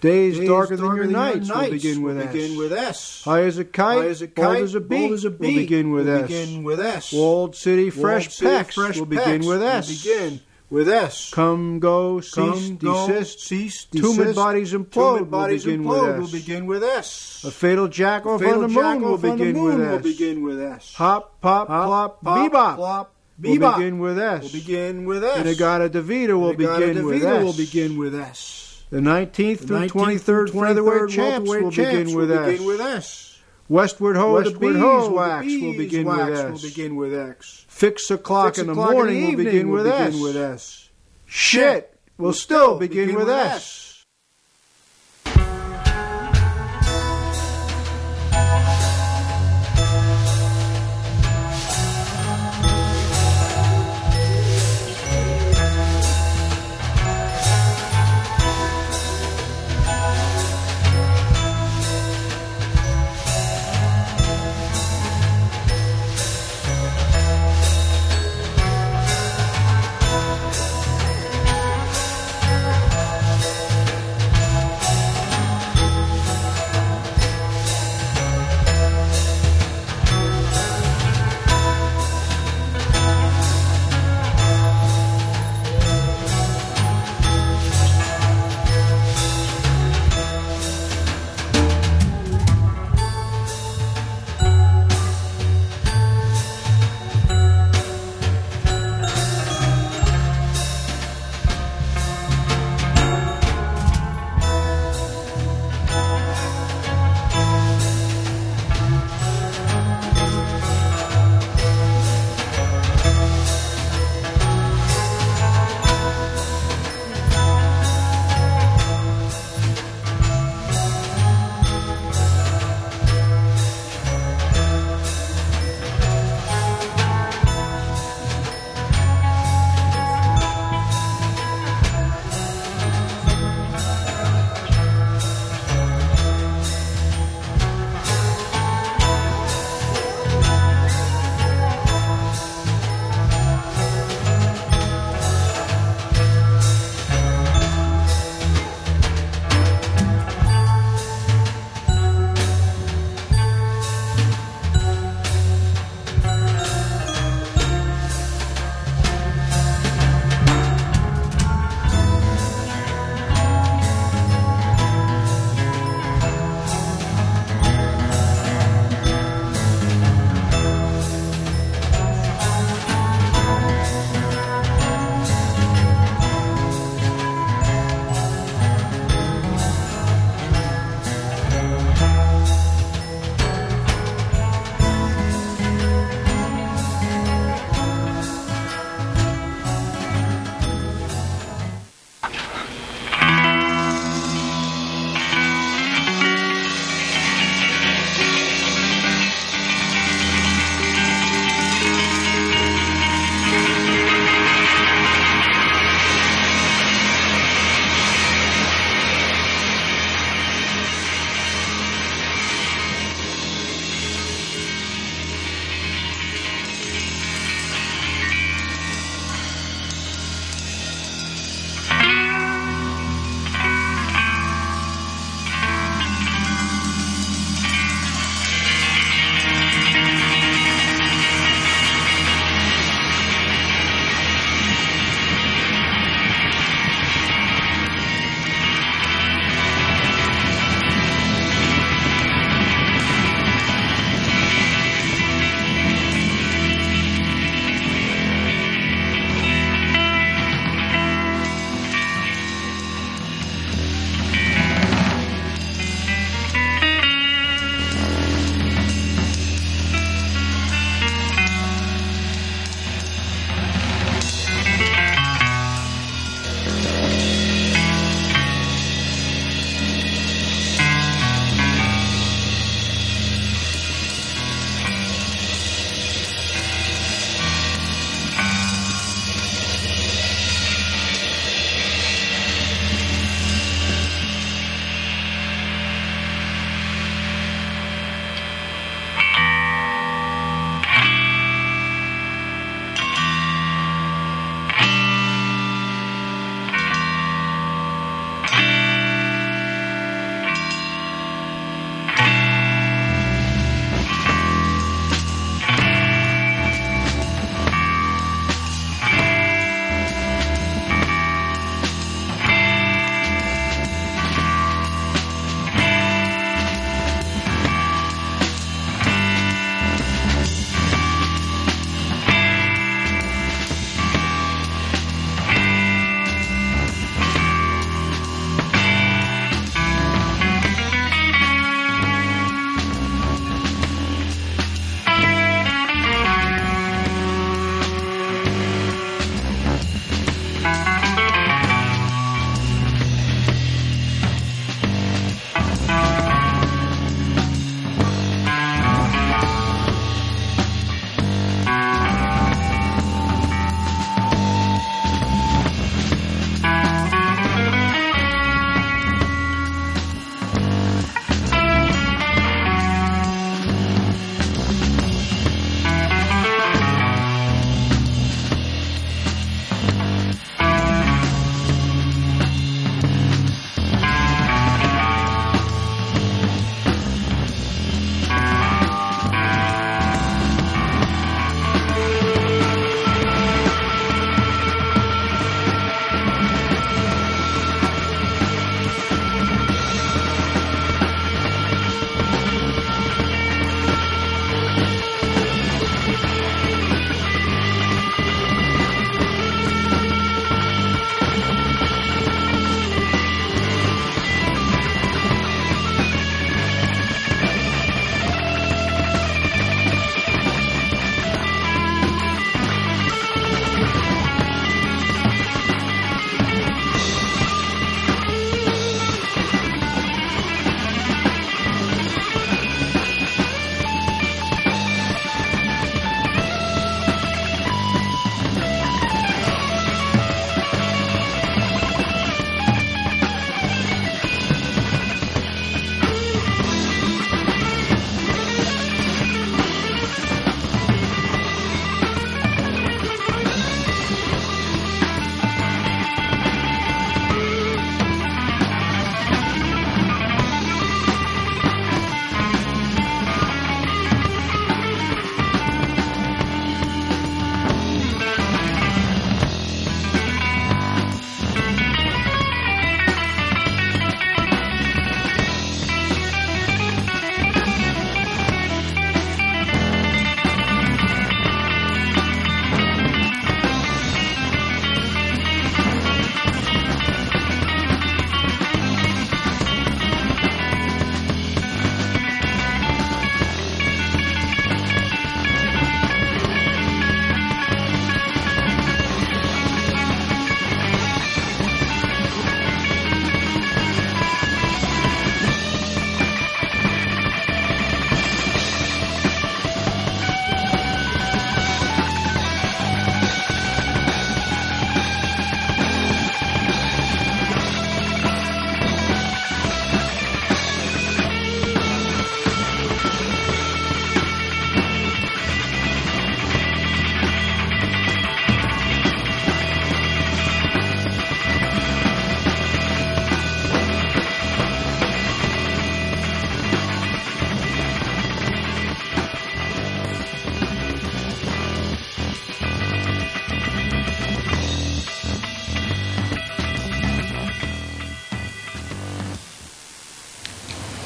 Days, Days darker than your nights, will begin with will S. begin with S. High as a kite, High as a bold as a beat, as a will begin with will S. begin with S. Walled City fresh Walled fresh will begin with will S. begin with S. Come, go, cease, Come, go, desist. cease, Tumid bodies implode Tumid will bodies begin implode will begin with S. A fatal jack off Fatal on the moon will on the begin moon with will begin with S. Hop, pop, Hop, plop, pop, bebop plop, will bebop begin with S. will begin with S. Inagata Devita will begin with S. will begin with S. The 19th The through 19th 23rd through featherweight champs will begin with will S. begin with S. Westward ho, the Westward beeswax the will begin with beeswax S. will begin with X. Fix o'clock in the o'clock morning will evening begin with S. begin with S. Shit will still begin with S. Thank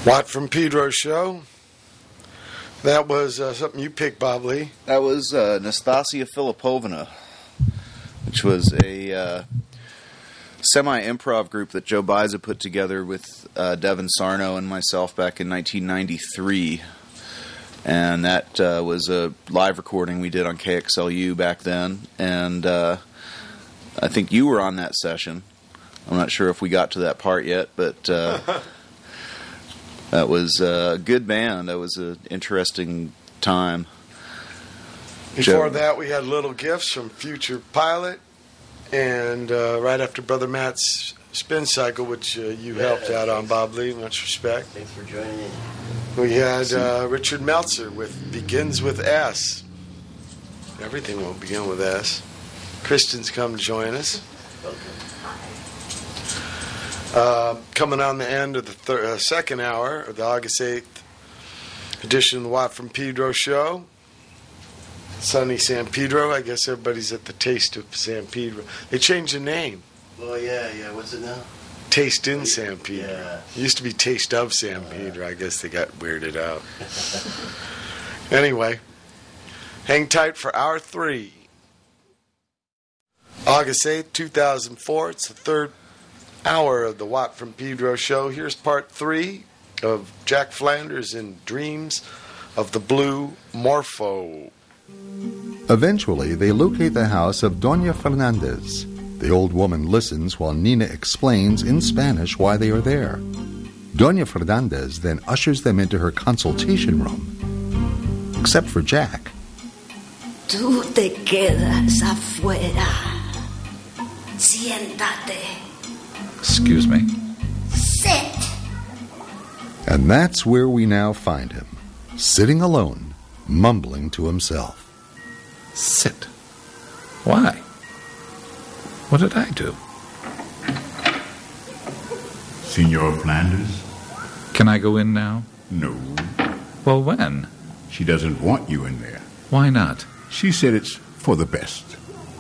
Watt from Pedro show. That was uh, something you picked, Bob Lee. That was uh, Nastassya Filippovna, which was a uh, semi improv group that Joe Baiza put together with uh, Devin Sarno and myself back in 1993. And that uh, was a live recording we did on KXLU back then. And uh, I think you were on that session. I'm not sure if we got to that part yet, but uh, that was a good band. That was an interesting time. Before Joe. that, we had little gifts from Future Pilot, and uh, right after Brother Matt's spin cycle, which uh, you helped out on, Bob Lee. Much respect. Thanks for joining in. We had uh, Richard Meltzer with Begins with S. Everything will begin with S. Christians come join us. Uh, coming on the end of the thir- uh, second hour of the August 8th edition of the Watt from Pedro show. Sunny San Pedro. I guess everybody's at the Taste of San Pedro. They changed the name. Oh yeah, yeah. What's it now? Taste in San Pedro. Yeah. It used to be Taste of San Pedro. I guess they got weirded out. anyway, hang tight for hour three. August 8th, 2004. It's the third hour of the Watt from Pedro show. Here's part three of Jack Flanders in Dreams of the Blue Morpho. Eventually, they locate the house of Doña Fernandez. The old woman listens while Nina explains in Spanish why they are there. Doña Fernandez then ushers them into her consultation room. Except for Jack. Tú te quedas afuera. Siéntate. Excuse me. Sit. And that's where we now find him, sitting alone, mumbling to himself. Sit. Why? What did I do? Senor Flanders? Can I go in now? No. Well, when? She doesn't want you in there. Why not? She said it's for the best.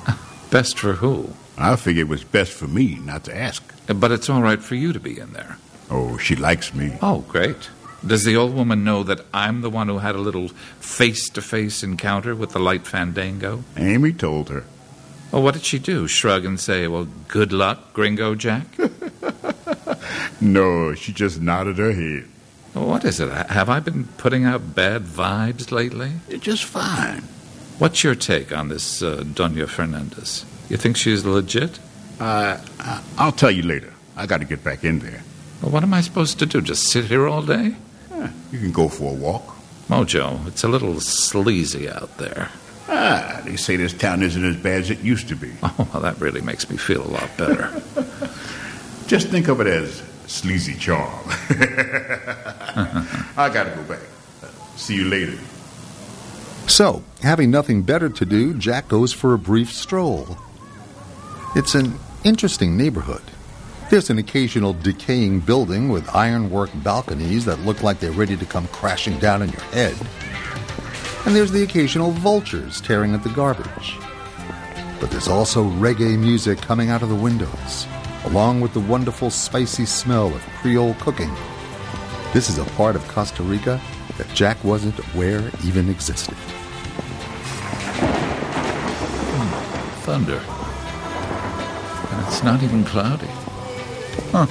Best for who? I figured it was best for me not to ask. But it's all right for you to be in there. Oh, she likes me. Oh, great. Does the old woman know that I'm the one who had a little face to face encounter with the light fandango? Amy told her. Well, what did she do? Shrug and say, Well, good luck, Gringo Jack? No, she just nodded her head. what is it? Have I been putting out bad vibes lately? You're just fine. What's your take on this uh, Doña Fernandez? You think she's legit? Uh, I- I'll tell you later. I got to get back in there. Well, what am I supposed to do? Just sit here all day? Eh, you can go for a walk. Mojo, it's a little sleazy out there. Ah, they say this town isn't as bad as it used to be. Oh, well, that really makes me feel a lot better. Just think of it as sleazy charm. I got to go back. See you later. So, having nothing better to do, Jack goes for a brief stroll. It's an interesting neighborhood. There's an occasional decaying building with ironwork balconies that look like they're ready to come crashing down on your head. And there's the occasional vultures tearing at the garbage. But there's also reggae music coming out of the windows, along with the wonderful spicy smell of Creole cooking. This is a part of Costa Rica that Jack wasn't aware even existed. Hmm. Thunder. And it's not even cloudy. Huh.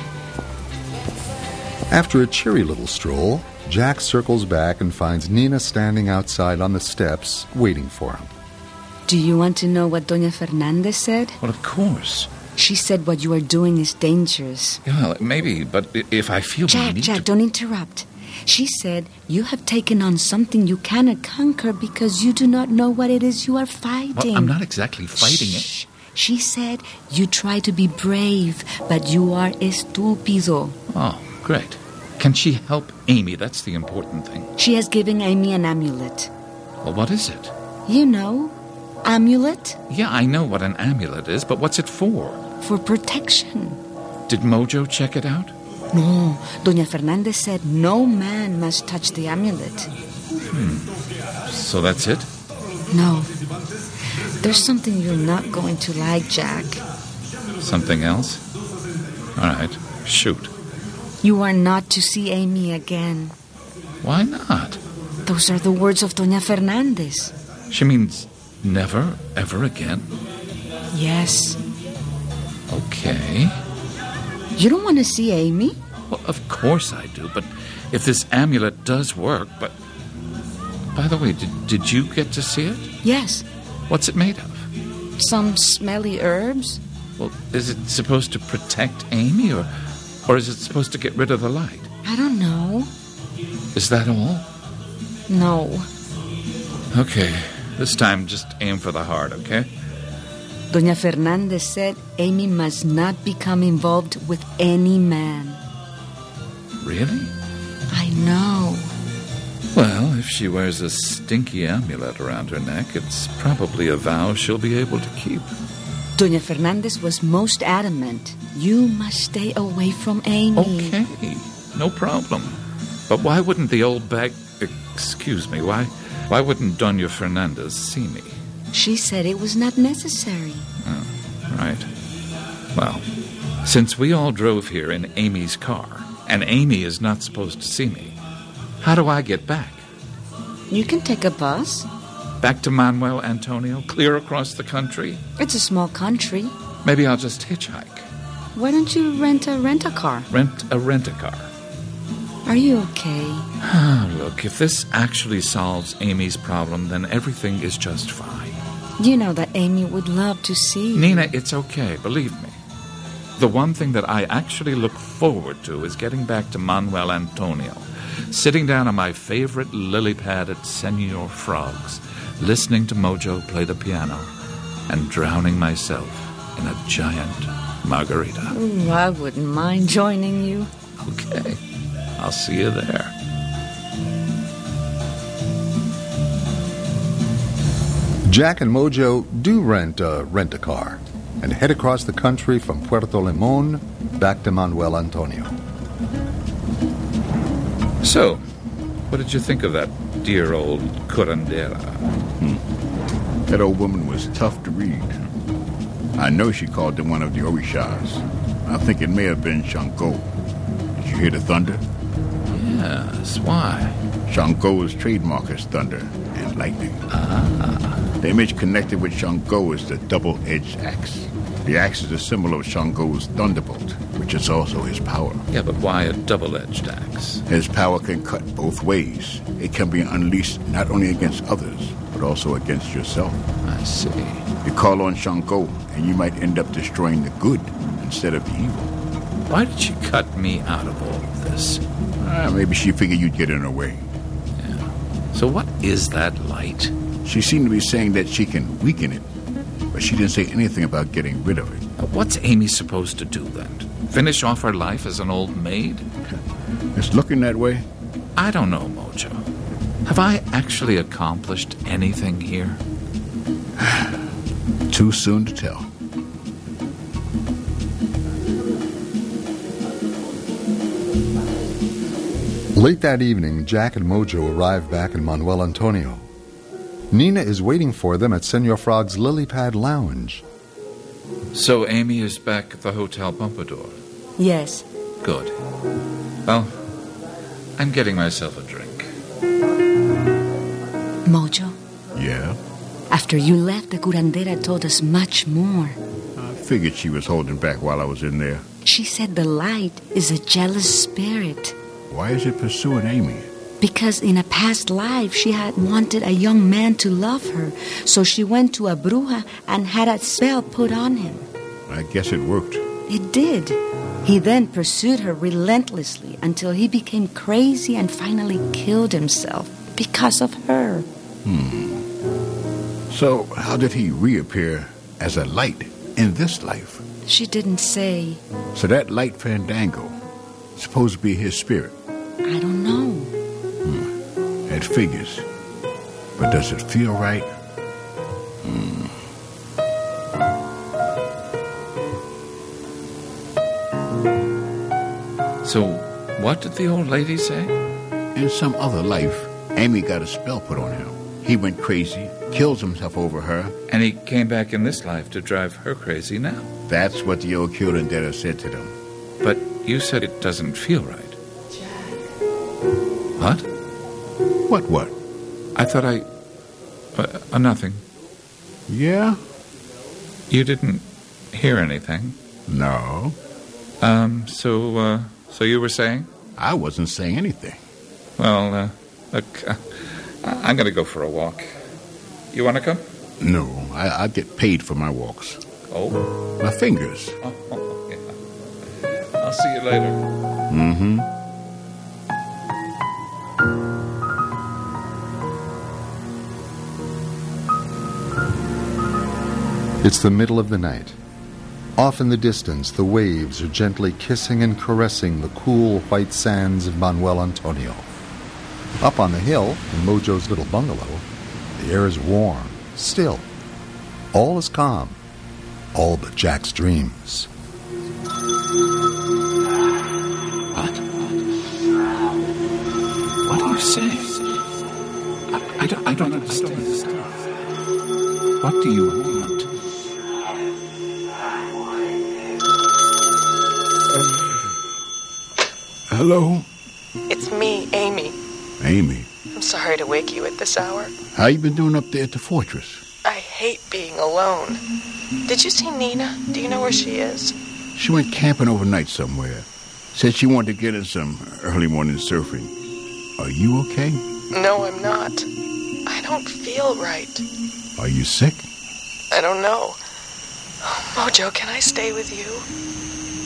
After a cheery little stroll, Jack circles back and finds Nina standing outside on the steps, waiting for him. Do you want to know what Doña Fernandez said? Well, of course. She said what you are doing is dangerous. Yeah, maybe, but if I feel Jack, need Jack, to... don't interrupt. She said you have taken on something you cannot conquer because you do not know what it is you are fighting. Well, I'm not exactly fighting it. She said you try to be brave, but you are estúpido. Oh, great. Can she help Amy? That's the important thing. She has given Amy an amulet. Well, what is it? You know, amulet Yeah, I know what an amulet is, but what's it for? for protection. Did Mojo check it out? No, Doña Fernandez said no man must touch the amulet. Hmm. So that's it? No. There's something you're not going to like, Jack. Something else? All right, shoot. You are not to see Amy again. Why not? Those are the words of Doña Fernandez. She means never, ever again? Yes. Okay. You don't want to see Amy? Well, of course I do, but if this amulet does work, but. By the way, did, did you get to see it? Yes. What's it made of? Some smelly herbs? Well, is it supposed to protect Amy, or, or is it supposed to get rid of the light? I don't know. Is that all? No. Okay. This time, just aim for the heart, okay? Doña Fernandez said Amy must not become involved with any man. Really? I know. Well, if she wears a stinky amulet around her neck, it's probably a vow she'll be able to keep. Doña Fernandez was most adamant. You must stay away from Amy. Okay, no problem. But why wouldn't the old bag. Excuse me, why, why wouldn't Doña Fernandez see me? She said it was not necessary. Oh, right. Well, since we all drove here in Amy's car, and Amy is not supposed to see me, how do I get back? You can take a bus. Back to Manuel Antonio, clear across the country? It's a small country. Maybe I'll just hitchhike. Why don't you rent a rent a car? Rent a rent a car. Are you okay? Ah, look, if this actually solves Amy's problem, then everything is just fine. You know that Amy would love to see you. Nina, it's okay, believe me. The one thing that I actually look forward to is getting back to Manuel Antonio, sitting down on my favorite lily pad at Senor Frogs, listening to Mojo play the piano, and drowning myself in a giant margarita. Ooh, I wouldn't mind joining you. Okay, I'll see you there. Jack and Mojo do rent a rent a car and head across the country from Puerto Limon back to Manuel Antonio. So, what did you think of that dear old curandera? That old woman was tough to read. I know she called him one of the Orishas. I think it may have been Shango. Did you hear the thunder? Yes, why? Shango's trademark is thunder and lightning. Ah. The image connected with Shango is the double-edged axe. The axe is a symbol of Shango's thunderbolt, which is also his power. Yeah, but why a double-edged axe? His power can cut both ways. It can be unleashed not only against others, but also against yourself. I see. You call on Shango, and you might end up destroying the good instead of the evil. Why did she cut me out of all of this? Ah, maybe she figured you'd get in her way. Yeah. So what is that light? She seemed to be saying that she can weaken it, but she didn't say anything about getting rid of it. Now, What's Amy supposed to do then? Finish off her life as an old maid? It's looking that way. I don't know, Mojo. Have I actually accomplished anything here? Too soon to tell. Late that evening, Jack and Mojo arrive back in Manuel Antonio. Nina is waiting for them at Senor Frog's lily pad lounge. So Amy is back at the Hotel Pompadour. Yes. Good. Well, I'm getting myself a drink. Mojo, Yeah? after you left, the curandera told us much more. I figured she was holding back while I was in there. She said the light is a jealous spirit Why is it pursuing Amy? Because in a past life she had wanted a young man to love her, so she went to a bruja and had a spell put on him. I guess it worked. It did. He then pursued her relentlessly until he became crazy and finally killed himself because of her. Hmm. So, how did he reappear as a light in this life? She didn't say. So that light fandango supposed to be his spirit. I don't know. It figures. But does it feel right? Hmm. So, what did the old lady say? In some other life, Amy got a spell put on him. He went crazy, kills himself over her. And he came back in this life to drive her crazy now. That's what the old curandera said to them. But you said it doesn't feel right. Jack. What? What, what? I thought I. Uh, uh, nothing. Yeah? You didn't hear anything. No. Um, so, uh, so you were saying? I wasn't saying anything. Well, uh, look, uh, I- I'm going to go for a walk. You want to come? No, I, I get paid for my walks. Oh. My fingers. Oh, oh, yeah. I'll see you later. Mm-hmm. It's the middle of the night. Off in the distance, the waves are gently kissing and caressing the cool white sands of Manuel Antonio. Up on the hill, in Mojo's little bungalow, the air is warm, still. All is calm, all but Jack's dreams. What? What are you saying? I, I, don't, I don't understand. What do you? Hello? It's me, Amy. Amy. I'm sorry to wake you at this hour. How you been doing up there at the fortress? I hate being alone. Did you see Nina? Do you know where she is? She went camping overnight somewhere. Said she wanted to get in some early morning surfing. Are you okay? No, I'm not. I don't feel right. Are you sick? I don't know. Oh, Mojo, can I stay with you?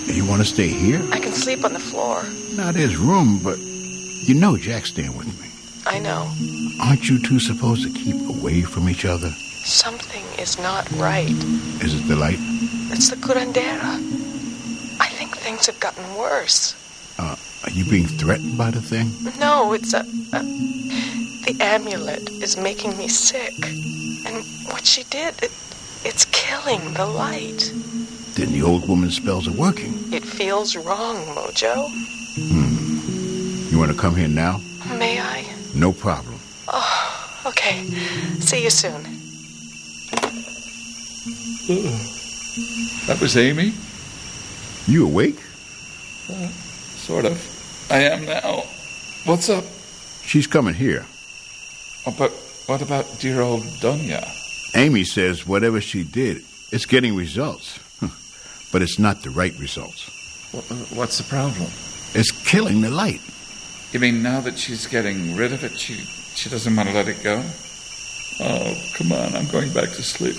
You want to stay here? I can sleep on the floor. Not his room, but you know Jack's staying with me. I know. Aren't you two supposed to keep away from each other? Something is not right. Is it the light? It's the curandera. I think things have gotten worse. Uh, are you being threatened by the thing? No, it's a, a. The amulet is making me sick. And what she did, it, it's killing the light. Then the old woman's spells are working. It feels wrong, Mojo. Hmm. You want to come here now? May I? No problem. Oh, okay. See you soon. That was Amy? You awake? Sort of. I am now. What's up? She's coming here. Oh, but what about dear old Doña? Amy says whatever she did, it's getting results. But it's not the right results. What's the problem? It's killing the light. You mean now that she's getting rid of it, she she doesn't want to let it go? Oh, come on, I'm going back to sleep.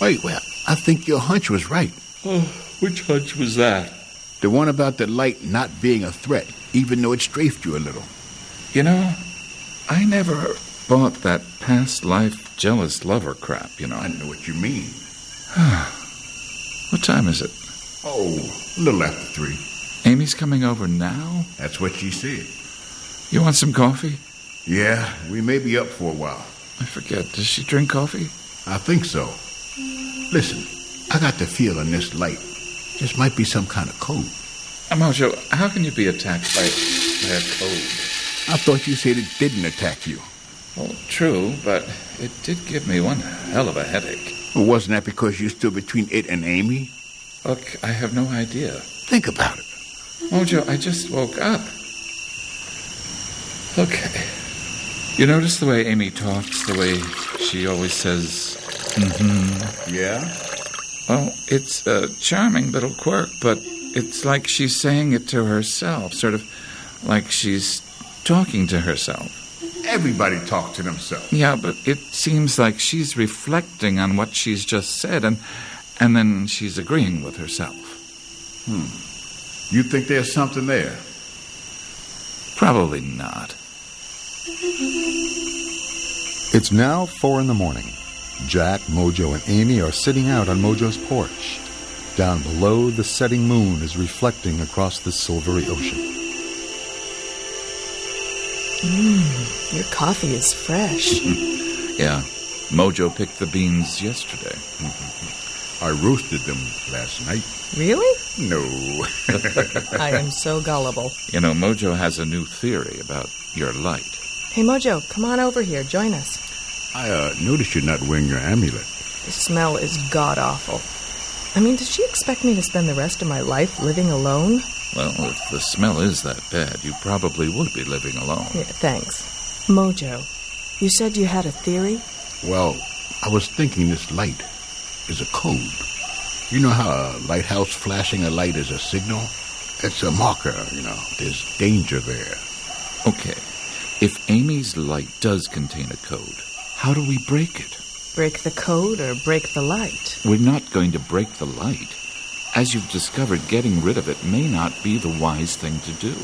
Wait, well, I think your hunch was right. Oh, which hunch was that? The one about the light not being a threat, even though it strafed you a little. You know, I never bought that past life jealous lover crap, you know. I know what you mean. what time is it? Oh, a little after three. Amy's coming over now? That's what she said. You want some coffee? Yeah, we may be up for a while. I forget. Does she drink coffee? I think so. Listen, I got the feeling this light. This might be some kind of code. Mojo, how can you be attacked by, by a code? I thought you said it didn't attack you. Well, true, but it did give me one hell of a headache. Well, wasn't that because you stood between it and Amy? Look, I have no idea. Think about it. Mojo, I just woke up. Okay. You notice the way Amy talks, the way she always says, mm-hmm. Yeah? Well, it's a charming little quirk, but it's like she's saying it to herself, sort of like she's talking to herself. Everybody talk to themselves. Yeah, but it seems like she's reflecting on what she's just said, and and then she's agreeing with herself. Hmm. You think there's something there? Probably not. It's now four in the morning. Jack, Mojo, and Amy are sitting out on Mojo's porch. Down below, the setting moon is reflecting across the silvery ocean. Mmm, your coffee is fresh. Yeah, Mojo picked the beans yesterday. I roasted them last night. really? No. I am so gullible. You know, Mojo has a new theory about your light. Hey, Mojo, come on over here. Join us. I uh, noticed you're not wearing your amulet. The smell is god awful. I mean, does she expect me to spend the rest of my life living alone? Well, if the smell is that bad, you probably would be living alone. Yeah, thanks. Mojo, you said you had a theory? Well, I was thinking this light is a code. You know how a lighthouse flashing a light is a signal? It's a marker, you know. There's danger there. Okay. If Amy's light does contain a code, how do we break it? Break the code or break the light? We're not going to break the light. As you've discovered, getting rid of it may not be the wise thing to do.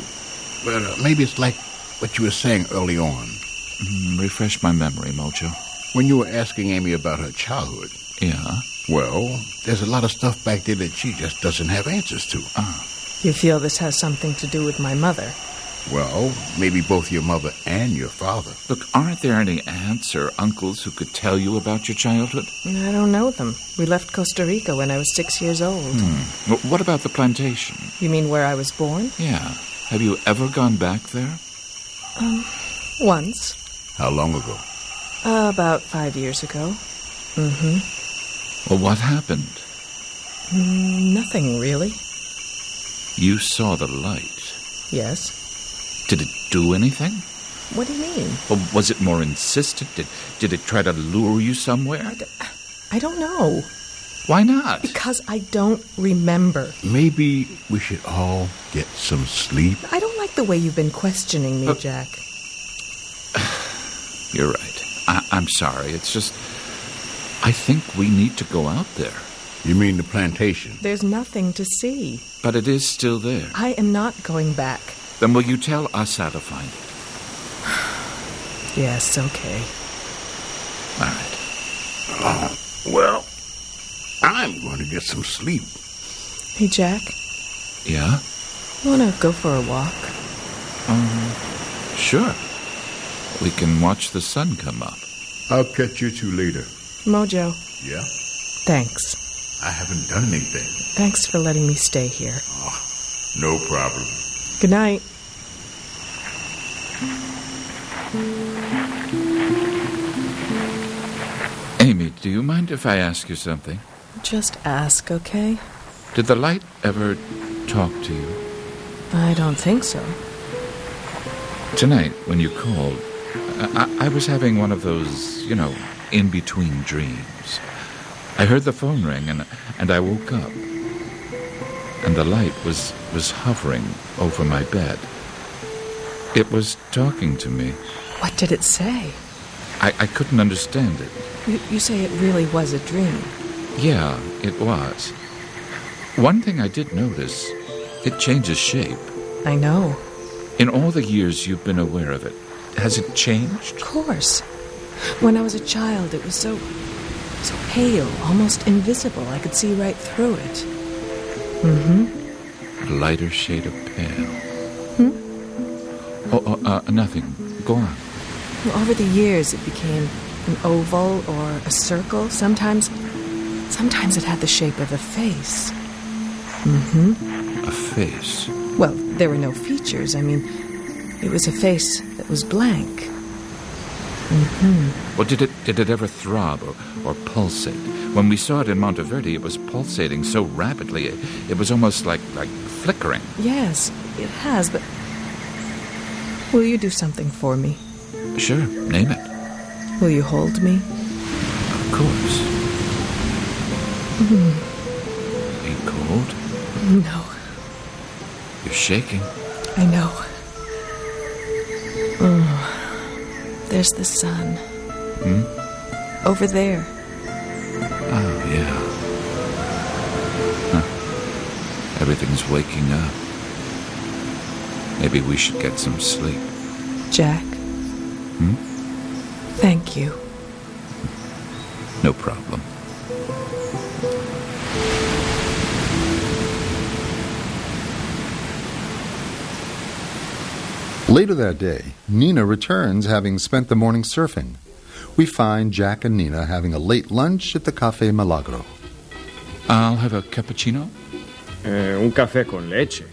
But uh, maybe it's like what you were saying early on. Mm, refresh my memory, Mojo. When you were asking Amy about her childhood. Yeah? Well, there's a lot of stuff back there that she just doesn't have answers to. Ah. You feel this has something to do with my mother? Well, maybe both your mother and your father. Look, aren't there any aunts or uncles who could tell you about your childhood? I don't know them. We left Costa Rica when I was six years old. Hmm. Well, what about the plantation? You mean where I was born? Yeah. Have you ever gone back there? Um, once. How long ago? Uh, about five years ago. Mm-hmm. Well, what happened? Mm, nothing, really. You saw the light. Yes. Did it do anything? What do you mean? Or was it more insistent? Did, did it try to lure you somewhere? I, d- I don't know. Why not? Because I don't remember. Maybe we should all get some sleep. I don't like the way you've been questioning me, Uh, Jack. You're right. I, I'm sorry. It's just. I think we need to go out there. You mean the plantation? There's nothing to see. But it is still there. I am not going back. Then will you tell us how to find it? Yes, okay. All right. Oh, well, I'm going to get some sleep. Hey, Jack, Yeah? want to go for a walk? Um, sure. We can watch the sun come up. I'll catch you two later. Mojo, Yeah? thanks. I haven't done anything. Thanks for letting me stay here. Ah, no problem. Good night. Amy, do you mind if I ask you something? Just ask, okay? Did the light ever talk to you? I don't think so. Tonight, when you called, I, I I was having one of those, you know, in between dreams. I heard the phone ring and, and I woke up. And the light was, was hovering over my bed. It was talking to me. What did it say? I, I couldn't understand it. You, you say it really was a dream. Yeah, it was. One thing I did notice it changes shape. I know. In all the years you've been aware of it, has it changed? Of course. When I was a child, it was so. so pale, almost invisible. I could see right through it. Mm hmm. A lighter shade of pale. Hmm? Oh, oh uh, nothing. Go on. Well, over the years, it became an oval or a circle. Sometimes. sometimes it had the shape of a face. Mm hmm. A face. Well, there were no features. I mean, it was a face that was blank. Mm-hmm. Well, did it did it ever throb or, or pulsate? When we saw it in Monteverde, it was pulsating so rapidly it, it was almost like like flickering. Yes, it has, but. Will you do something for me? Sure, name it. Will you hold me? Of course. Mm, Are you cold? no, You're shaking. I know. Oh, there's the sun. Hmm? Over there. Oh yeah. Huh. Everything's waking up. Maybe we should get some sleep. Jack, Hmm? thank you. No problem. Later that day, Nina returns having spent the morning surfing. We find Jack and Nina having a late lunch at the Cafe Milagro. I'll have a cappuccino. Eh, un café con leche.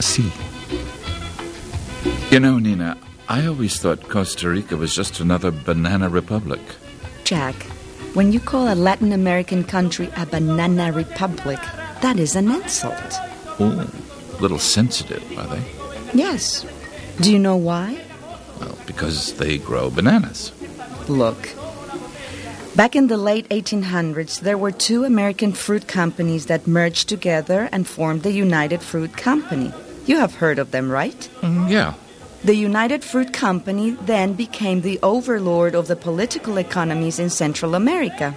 See. You know, Nina, I always thought Costa Rica was just another banana republic. Jack, when you call a Latin American country a banana republic, that is an insult. Oh, a little sensitive, are they? Yes. Do you know why? Well, because they grow bananas. Look. Back in the late 1800s, there were two American fruit companies that merged together and formed the United Fruit Company. You have heard of them, right? Mm, yeah. The United Fruit Company then became the overlord of the political economies in Central America.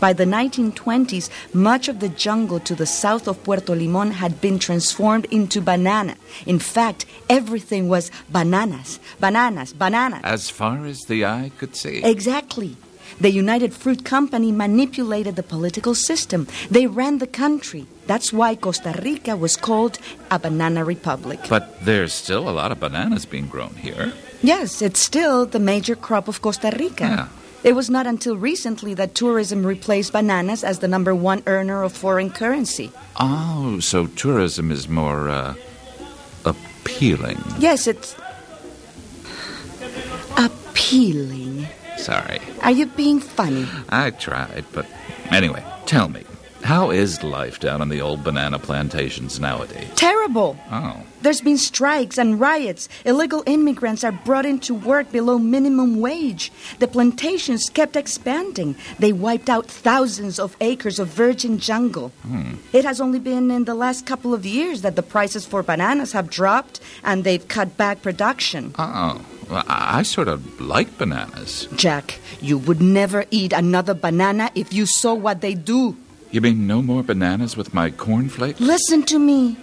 By the 1920s, much of the jungle to the south of Puerto Limon had been transformed into banana. In fact, everything was bananas, bananas, bananas. As far as the eye could see. Exactly. The United Fruit Company manipulated the political system. They ran the country. That's why Costa Rica was called a banana republic. But there's still a lot of bananas being grown here. Yes, it's still the major crop of Costa Rica. Yeah. It was not until recently that tourism replaced bananas as the number one earner of foreign currency. Oh, so tourism is more uh, appealing. Yes, it's appealing. Sorry. Are you being funny? I tried, but anyway, tell me, how is life down on the old banana plantations nowadays? Terrible. Oh. There's been strikes and riots. Illegal immigrants are brought into work below minimum wage. The plantations kept expanding. They wiped out thousands of acres of virgin jungle. Hmm. It has only been in the last couple of years that the prices for bananas have dropped and they've cut back production. Oh. I sort of like bananas. Jack, you would never eat another banana if you saw what they do. You mean no more bananas with my cornflakes? Listen to me.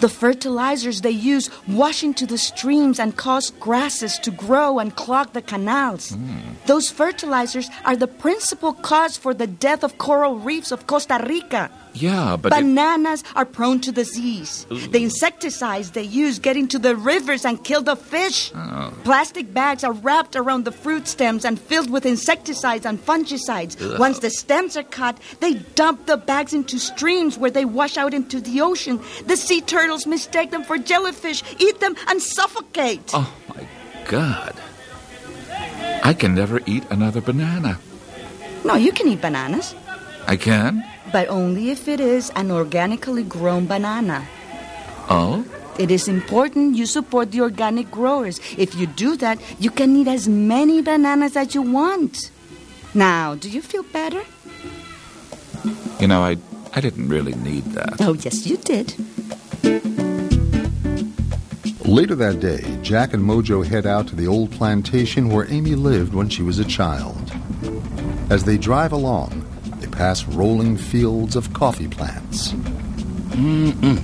The fertilizers they use wash into the streams and cause grasses to grow and clog the canals. Hmm. Those fertilizers are the principal cause for the death of coral reefs of Costa Rica. Yeah, but. it- Bananas are prone to disease. The insecticides they use get into the rivers and kill the fish. Oh. Plastic bags are wrapped around the fruit stems and filled with insecticides and fungicides. Ugh. Once the stems are cut, they dump the bags into streams where they wash out into the ocean. The sea turtles mistake them for jellyfish, eat them, and suffocate. Oh, my God. I can never eat another banana. No, you can eat bananas, I can? But only if it is an organically grown banana. Oh? It is important you support the organic growers. If you do that, you can eat as many bananas as you want. Now, do you feel better? You know, I, I didn't really need that. Oh, yes, you did. Later that day, Jack and Mojo head out to the old plantation where Amy lived when she was a child. As they drive along, they pass rolling fields of coffee plants. Mm-mm.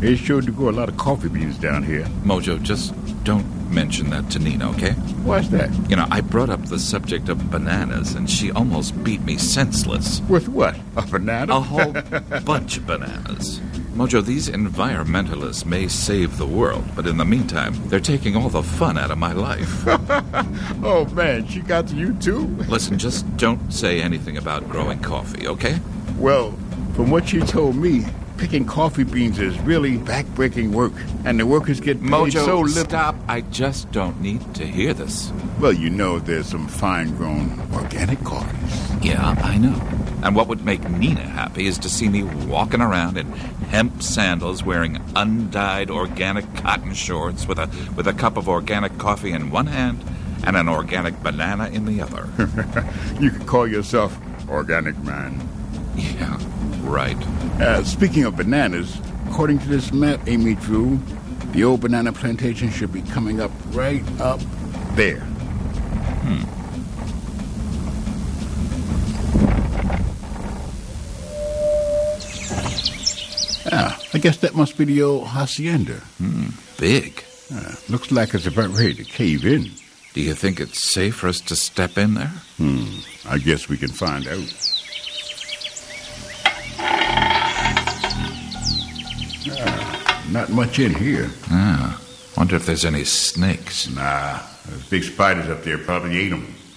They sure do grow a lot of coffee beans down here. Mojo, just don't mention that to Nina, okay? What's that? You know, I brought up the subject of bananas, and she almost beat me senseless. With what? A banana? A whole bunch of bananas. Mojo, these environmentalists may save the world, but in the meantime, they're taking all the fun out of my life. oh, man, she got to you, too? Listen, just don't say anything about growing coffee, okay? Well, from what she told me, picking coffee beans is really backbreaking work, and the workers get paid Mojo, so little. stop. I just don't need to hear this. Well, you know there's some fine-grown organic coffees. Yeah, I know. And what would make Nina happy is to see me walking around in hemp sandals wearing undyed organic cotton shorts with a with a cup of organic coffee in one hand and an organic banana in the other. you could call yourself organic man. Yeah, right. Uh, speaking of bananas, according to this map Amy drew, the old banana plantation should be coming up right up there. Hmm. Ah, I guess that must be the old hacienda. Hmm, big. Uh, looks like it's about ready to cave in. Do you think it's safe for us to step in there? Hmm, I guess we can find out. Not much in here. Ah, wonder if there's any snakes. Nah, those big spiders up there probably ate them.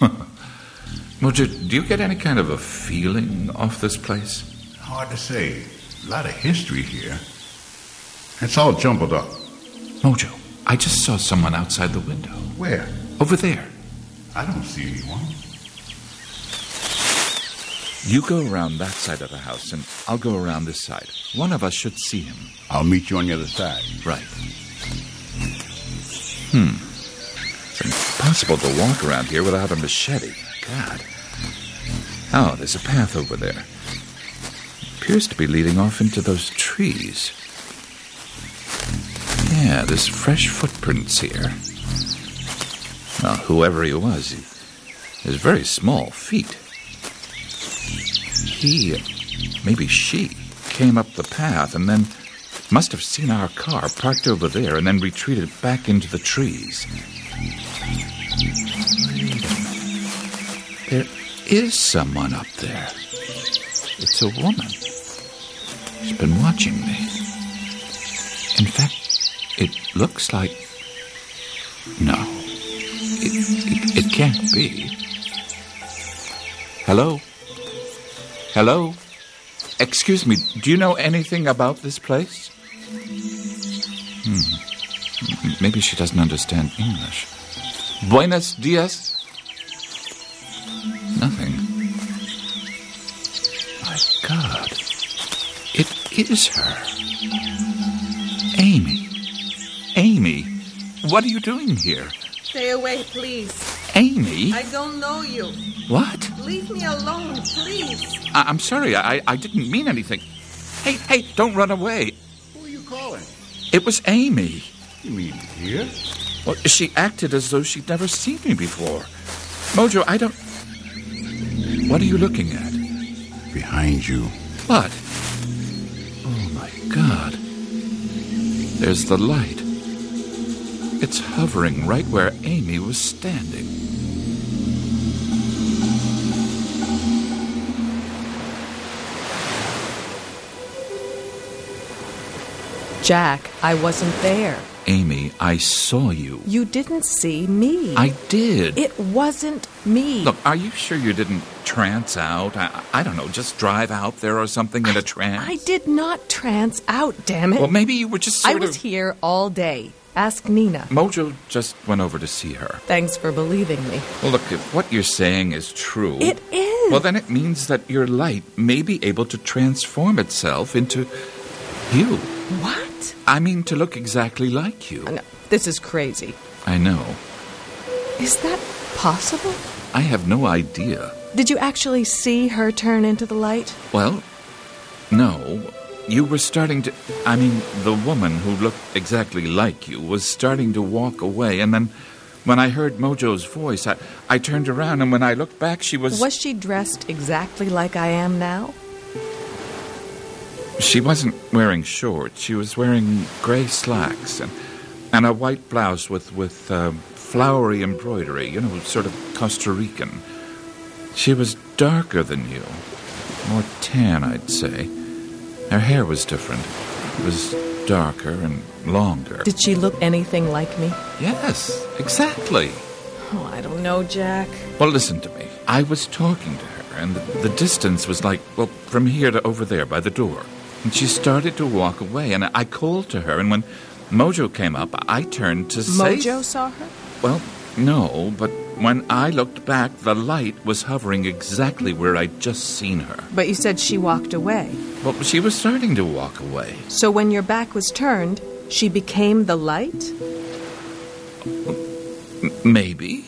Mojo, do you get any kind of a feeling off this place? Hard to say. A lot of history here. It's all jumbled up. Mojo, I just saw someone outside the window. Where? Over there. I don't see anyone. You go around that side of the house, and I'll go around this side. One of us should see him. I'll meet you on the other side. Right. Hmm. It's impossible to walk around here without a machete. God. Oh, there's a path over there. It appears to be leading off into those trees. Yeah, there's fresh footprints here. Well, whoever he was, he has very small feet. He, maybe she, came up the path and then must have seen our car parked over there and then retreated back into the trees. There is someone up there. It's a woman. She's been watching me. In fact, it looks like. No. It, it, it can't be. Hello? Hello? Excuse me, do you know anything about this place? Hmm. Maybe she doesn't understand English. Buenos dias? Nothing. My God. It is her. Amy. Amy, what are you doing here? Stay away, please. Amy? I don't know you. What? Leave me alone, please. I- I'm sorry, I-, I didn't mean anything. Hey, hey, don't run away. Who are you calling? It was Amy. You mean here? Well, she acted as though she'd never seen me before. Mojo, I don't. What are you looking at? Behind you. What? Oh my god. There's the light. It's hovering right where Amy was standing. Jack, I wasn't there. Amy, I saw you. You didn't see me. I did. It wasn't me. Look, are you sure you didn't trance out? I, I don't know, just drive out there or something in a trance? I did not trance out, damn it. Well, maybe you were just I was of. here all day. Ask Nina. Mojo just went over to see her. Thanks for believing me. Well, look, if what you're saying is true. It is. Well, then it means that your light may be able to transform itself into you. What? I mean, to look exactly like you. No, this is crazy. I know. Is that possible? I have no idea. Did you actually see her turn into the light? Well, no. You were starting to. I mean, the woman who looked exactly like you was starting to walk away, and then when I heard Mojo's voice, I, I turned around, and when I looked back, she was. Was she dressed exactly like I am now? She wasn't wearing shorts. She was wearing gray slacks and, and a white blouse with, with uh, flowery embroidery, you know, sort of Costa Rican. She was darker than you. More tan, I'd say. Her hair was different. It was darker and longer. Did she look anything like me? Yes, exactly. Oh, I don't know, Jack. Well, listen to me. I was talking to her, and the, the distance was like, well, from here to over there by the door. And she started to walk away, and I called to her, and when Mojo came up, I turned to say. Mojo saw her? Well, no, but when I looked back, the light was hovering exactly where I'd just seen her. But you said she walked away. Well, she was starting to walk away. So when your back was turned, she became the light? Maybe.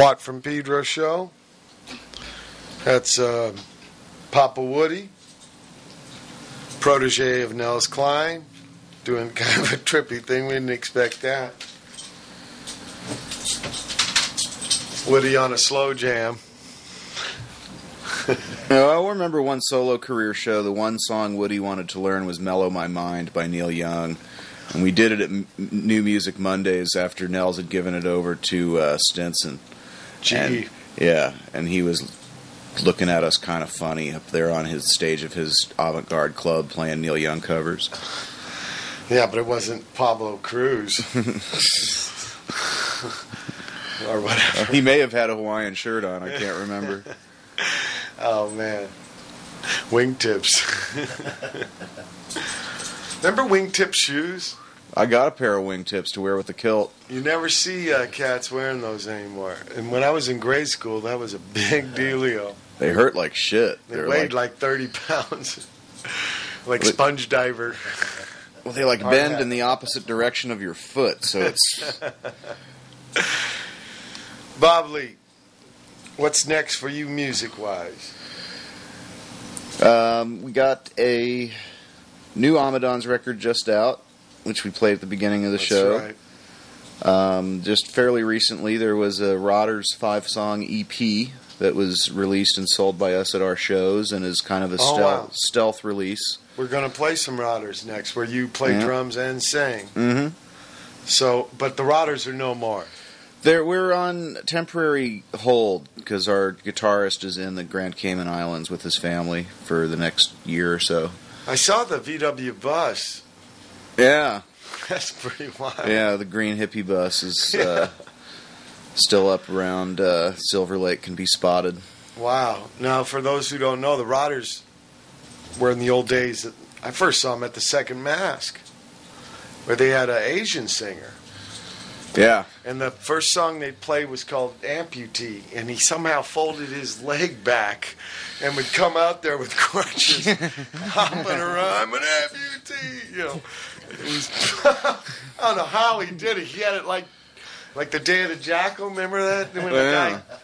Watt from Pedro show. That's uh, Papa Woody, protege of Nels Cline, doing kind of a trippy thing. We didn't expect that. Woody on a slow jam. No, I remember one solo career show. The one song Woody wanted to learn was "Mellow My Mind" by Neil Young, and we did it at M- New Music Mondays after Nels had given it over to uh, Stinson. Gee. And- yeah, and he was looking at us kind of funny up there on his stage of his avant-garde club playing Neil Young covers. Yeah, but it wasn't Pablo Cruise. or whatever. he may have had a Hawaiian shirt on. I can't remember. Oh man, wingtips. Remember wingtip shoes? I got a pair of wingtips to wear with the kilt. You never see uh, cats wearing those anymore. And when I was in grade school, that was a big dealio. They hurt like shit. They They're weighed like, like, 30 pounds, like sponge diver. well, they like Hard bend hat. in the opposite direction of your foot, so it's Bob Lee, what's next for you music wise? Um, we got a new Amadan's record just out, which we played at the beginning of the That's show. right. Um, just fairly recently, there was a Rotters five song EP that was released and sold by us at our shows and is kind of a Oh, stealth, wow. stealth release. We're going to play some Rotters next where you play Yeah. drums and sing. Mm-hmm. So, but the Rotters are no more. There, we're on temporary hold because our guitarist is in the Grand Cayman Islands with his family for the next year or so. I saw the VW bus. Yeah, That's pretty wild. yeah. The green hippie bus is uh, still up around uh, Silver Lake, can be spotted. Wow. Now, for those who don't know, the Rotters were in the old days. That I first saw them at the Second Masque, where they had an Asian singer. Yeah, And the first song they played was called Amputee, and he somehow folded his leg back and would come out there with crutches, hopping around. I'm an amputee, you know. It was, I don't know how he did it. He had it like, like the Day of the Jackal. Remember that? When the yeah. guy-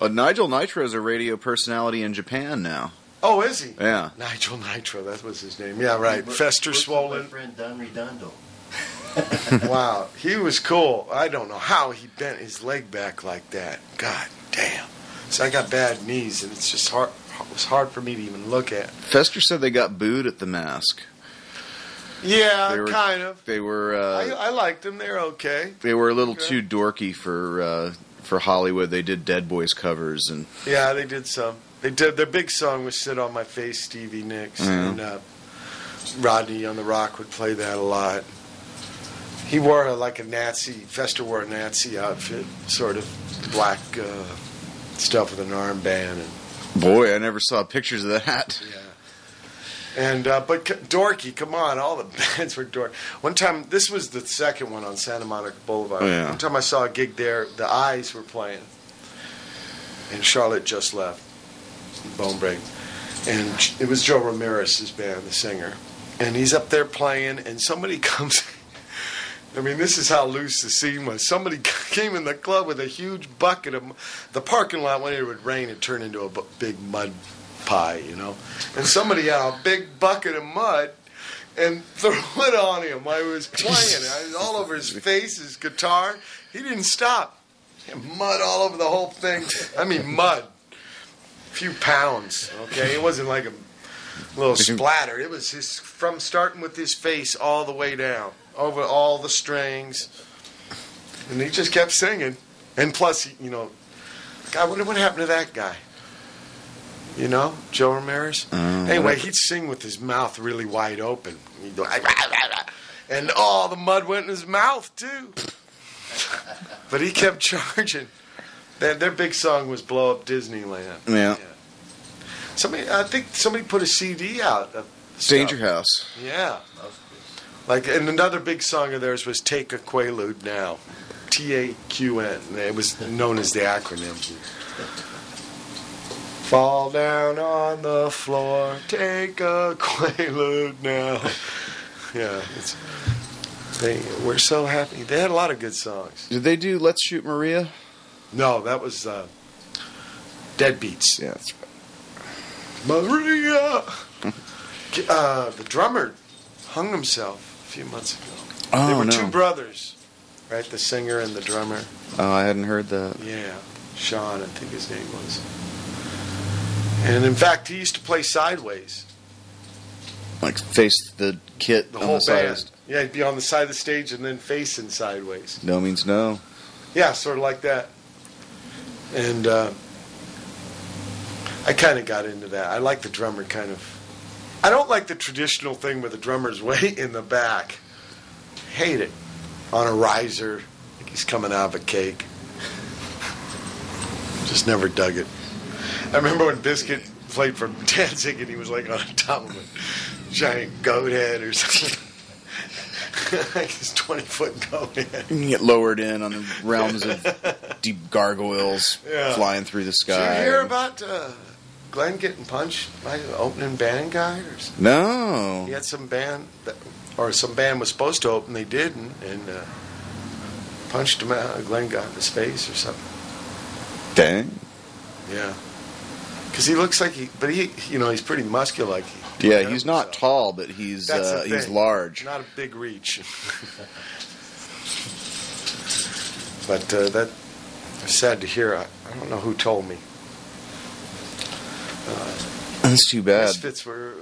Well, Nigel Nitro is a radio personality in Japan now. oh, is he? Yeah. Nigel Nitro, that was his name. Yeah, right. Fester Works swollen. My friend Don Redondo. wow, he was cool. I don't know how he bent his leg back like that. God damn. So I got bad knees, and it's just hard. It was hard for me to even look at. Fester said they got booed at the Masque. Yeah, They were- kind of. They were I, uh, I liked them. They're okay. they were a little Okay. too dorky for uh, for Hollywood. They did Dead Boys covers and Yeah, they did some. They did. Their big song was "Sit on My Face," Stevie Nicks, and uh, Rodney on the ROQ would play that a lot. He wore a, like a Nazi. Fester wore a Nazi outfit, sort of black uh, stuff with an armband and. boy, I never saw pictures of that. And uh, but dorky, come on, all the bands were dorky. One time, this was the second one on Santa Monica Boulevard. Oh, yeah. One time I saw a gig there, the Eyes were playing, and Charlotte just left, Bone Break, and it was Joe Ramirez's band, the singer, and he's up there playing, and somebody comes. I mean, this is how loose the scene was. Somebody came in the club with a huge bucket of. The parking lot, when it would rain, it turned into a big mud pie, you know. And somebody had a big bucket of mud and threw it on him while he was playing. It was all over his face, his guitar. He didn't stop. And mud all over the whole thing. I mean, mud. A few pounds, okay? It wasn't like a little splatter. It was his from starting with his face all the way down, over all the strings. And he just kept singing. And plus, you know, God, what, what happened to that guy? You know, Joe Ramirez? Uh, anyway, whatever. he'd sing with his mouth really wide open. He'd go, "Ah, rah, rah, rah." and all the mud went in his mouth, too. but he kept charging. Their, their big song was Blow Up Disneyland. Yeah, Somebody, I think somebody put a CD out. Of stuff. Danger House. Yeah. Like, and another big song of theirs was Take a Quaalude Now. T A Q N. It was known as the acronym. Fall down on the floor, take a Quaalude now. Yeah, it's, they, we're so happy. They had a lot of good songs. Did they do Let's Shoot Maria? No, that was uh, Deadbeats. Yeah, that's right. Maria. uh, the drummer hung himself a few months ago. Oh, they were no. two brothers, right? The singer and the drummer. Oh, I hadn't heard that. Yeah, Sean, I think his name was. And in fact, he used to play sideways. Like face the kit The on whole the side. band. Yeah, he'd be on the side of the stage and then facing sideways. No means no. Yeah, sort of like that. And uh, I kind of got into that. I like the drummer kind of. I don't like the traditional thing where the drummer's way in the back. Hate it. On a riser, like he's coming out of a cake. Just never dug it. I remember when Biscuit played for Danzig and he was like on top of a giant goat head or something. like his 20 foot goat head. You can get lowered in on the realms of deep gargoyles Yeah. flying through the sky. Did you hear about uh, Glenn getting punched by the opening band guy? Or something? No. He had some band, that, or some band was supposed to open, they didn't, and uh, punched him out. Glenn got in his face or something. Dang. Yeah, because he looks like he, but he, you know, he's pretty muscular. Like he, Yeah, he's not tall, but he's uh, he's large. Not a big reach. but uh, that sad to hear. I, I don't know who told me. Uh, That's too bad. Misfits were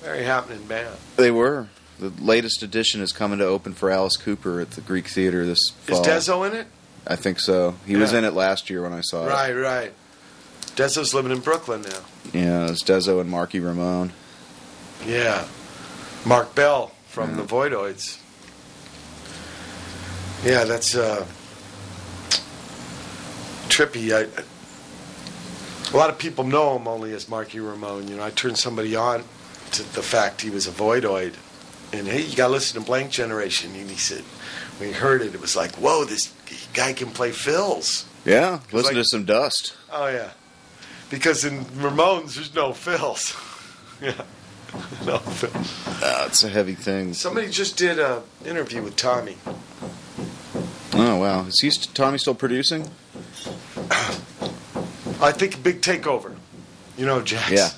very happening band. They were. The latest edition is coming to open for Alice Cooper at the Greek Theater this fall. Is. Dezo in it? I think so. He was in it last year when I saw it. Right, right. Dezo's living in Brooklyn now. Yeah, it's Dezo and Marky Ramone. Yeah. Marc Bell from the Voidoids. Yeah, that's uh, trippy. I, a lot of people know him only as Marky Ramone. You know, I turned somebody on to the fact he was a Voidoid. And hey, you got to listen to Blank Generation. And he said, when he heard it, it was like, whoa, this guy can play fills. Yeah, listen like- to some Dust. Oh, yeah. Because in Ramones, there's no fills. yeah. No fills. Uh, it's a heavy thing. Somebody just did a interview with Tommy. Oh wow, is he st- Tommy still producing? I think big takeover. You know, Jack's Yeah.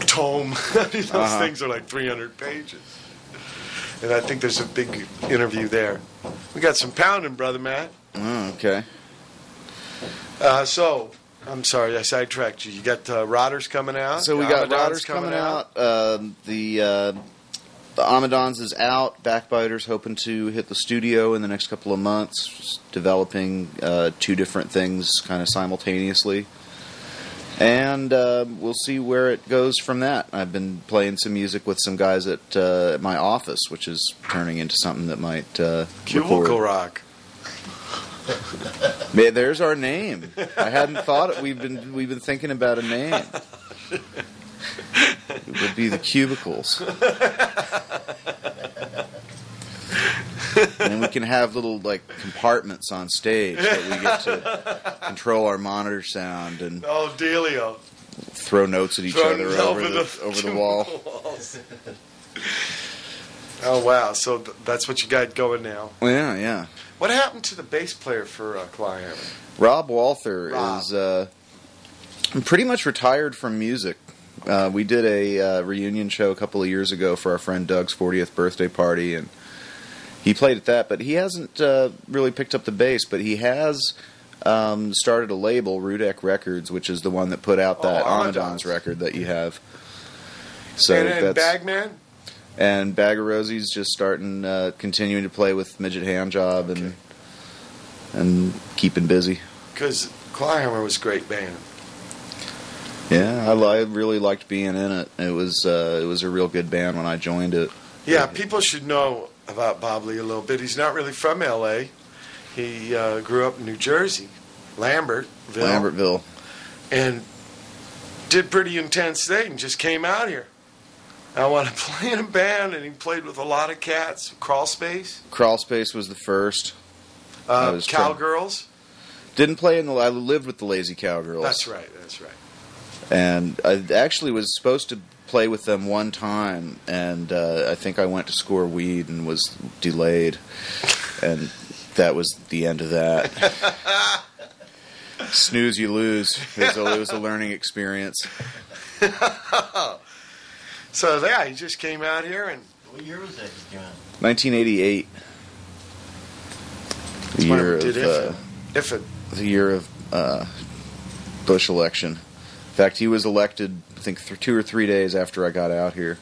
tome. Those Uh-huh. things are like 300 pages. And I think there's a big interview there. We got some pounding, brother Matt. Oh, okay. Uh, so, I'm sorry, I sidetracked you. You got uh, Rotters coming out. So we got Amadan's Rotters coming out. Um, the uh, the Amadans is out. Backbiters hoping to hit the studio in the next couple of months, just developing uh, two different things kind of simultaneously. And uh, we'll see where it goes from that. I've been playing some music with some guys at, uh, at my office, which is turning into something that might uh, Cubicle record. Rock. Man, there's our name. I hadn't thought it. We've been we've been thinking about a name. It would be the cubicles. and we can have little like compartments on stage that we get to control our monitor sound and Oh, Delio. throw notes at each Throw other over over the, the over the wall. walls. Oh, wow. So th- that's what you got going now. Yeah, yeah. What happened to the bass player for uh, Clawhammer? Rob Walther Rob. is uh, pretty much retired from music. Uh, we did a uh, reunion show a couple of years ago for our friend Doug's 40th birthday party, and he played at that. But he hasn't uh, really picked up the bass. But he has um, started a label, Rudek Records, which is the one that put out that Oh, Amadans. Record that you have. So and, and that's Bagman? And Bagarozzi's just starting, uh, continuing to play with Midget Hand Job and and keeping busy. Because Clawhammer was a great band. Yeah, I, li- I really liked being in it. It was uh, it was a real good band when I joined it. Yeah, people should know about Bob Lee a little bit. He's not really from L.A. He uh, grew up in New Jersey, Lambertville, Lambertville. and did pretty intense thing. Just came out here. I want to play in a band, and he played with a lot of cats. Crawl Space, Crawl Space was the first. Uh, was trying- Cowgirls. Didn't play in the. I lived with the Lazy Cowgirls. That's right. That's right. And I actually was supposed to play with them one time, and uh, I think I went to score weed and was delayed, and that was the end of that. Snooze, you lose. It was a, it was a learning experience. so yeah, he just came out here and What year was that you came out? 1988. The That's year of did uh, if it the year of uh, Bush election. In fact, he was elected. I think th- two or three days after I got out here.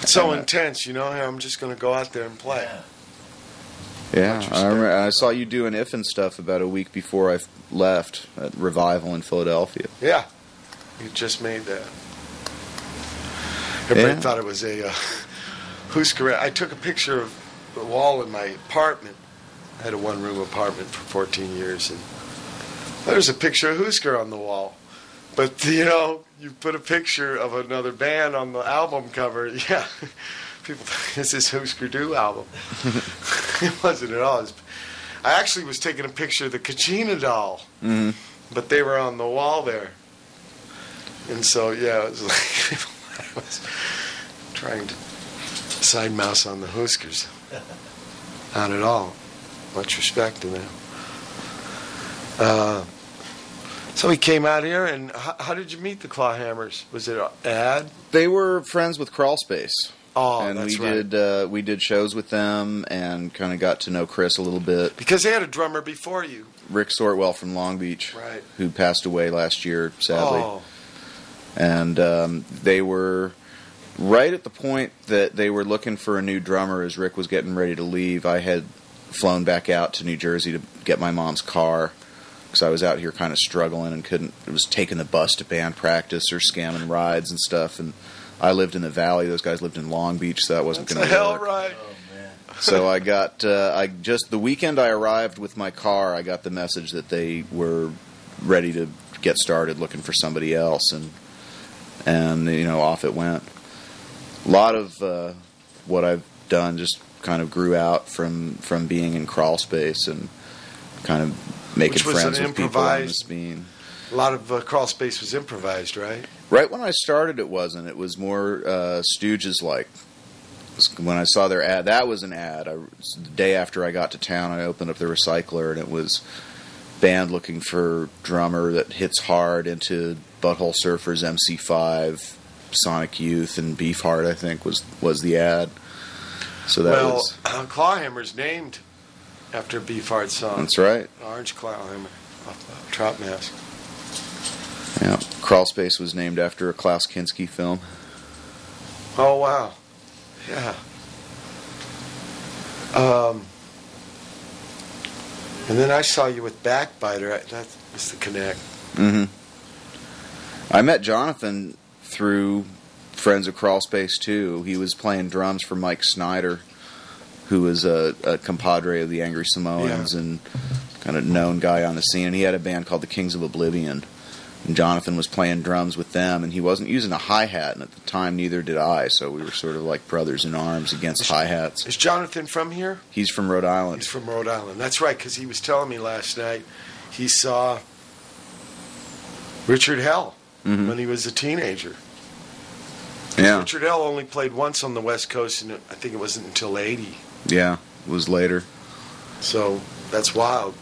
it's so Uh, intense, you know. I'm just going to go out there and play. Yeah, Much I, remember, I saw you doing if and stuff about a week before I left at Revival in Philadelphia. Yeah, you just made that. Everybody Yeah. thought it was a uh, Husker. I took a picture of the wall in my apartment. I had a one-room apartment for 14 years, and there's a picture of Husker on the wall. But you know, you put a picture of another band on the album cover. Yeah, people, think this is Husker Du album. it wasn't at all. Was- I actually was taking a picture of the Kachina doll hmm but they were on the wall there. And so, yeah, it was like I was trying to side mouse on the Huskers. Not at all. Much respect to them. Uh, so he came out here, and how, how did you meet the Clawhammers? Was it an ad? They were friends with Crawl Space. Oh, and that's we right. did uh, we did shows with them and kind of got to know Chris a little bit. Because they had a drummer before you. Rick Sortwell from Long Beach, Right. who passed away last year, sadly. Oh, and um, they were right at the point that they were looking for a new drummer as Rick was getting ready to leave. I had flown back out to New Jersey to get my mom's car because I was out here kind of struggling and couldn't. It was taking the bus to band practice or scamming rides and stuff. And I lived in the valley; those guys lived in Long Beach, so that wasn't that's going a to hell work. right. so I got uh, I just the weekend I arrived with my car, I got the message that they were ready to get started looking for somebody else, and and you know off it went. A lot of uh, what I've done just kind of grew out from from being in crawl space and kind of making friends with people on the scene. A lot of uh, crawl space was improvised, right? Right when I started, it wasn't. It was more uh, Stooges like. When I saw their ad, that was an ad. I, the day after I got to town, I opened up the recycler, and it was band looking for drummer that hits hard into Butthole Surfers, MC5, Sonic Youth, and Beefheart. I think was was the ad. So that well, was uh, Clawhammer's named after a Beefheart song. That's right. Orange Clawhammer off uh, Trout Mask. yeah. Crawl Space was named after a Klaus Kinski film. Oh wow, yeah. Um, and then I saw you with Backbiter. I- That was the connect. hmm I met Jonathan through friends of Crawl Space too. He was playing drums for Mike Snyder, who was a, a compadre of the Angry Samoans and kind of known guy on the scene. And he had a band called the Kings of Oblivion. And Jonathan was playing drums with them, and he wasn't using a hi hat, and at the time neither did I. So we were sort of like brothers in arms against hi hats. Is Jonathan from here? He's from Rhode Island. He's from Rhode Island. That's right, because he was telling me last night he saw Richard Hell Mhm. when he was a teenager. Yeah, Richard Hell only played once on the West Coast, and I think it wasn't until '80. yeah, it was later. So that's wild.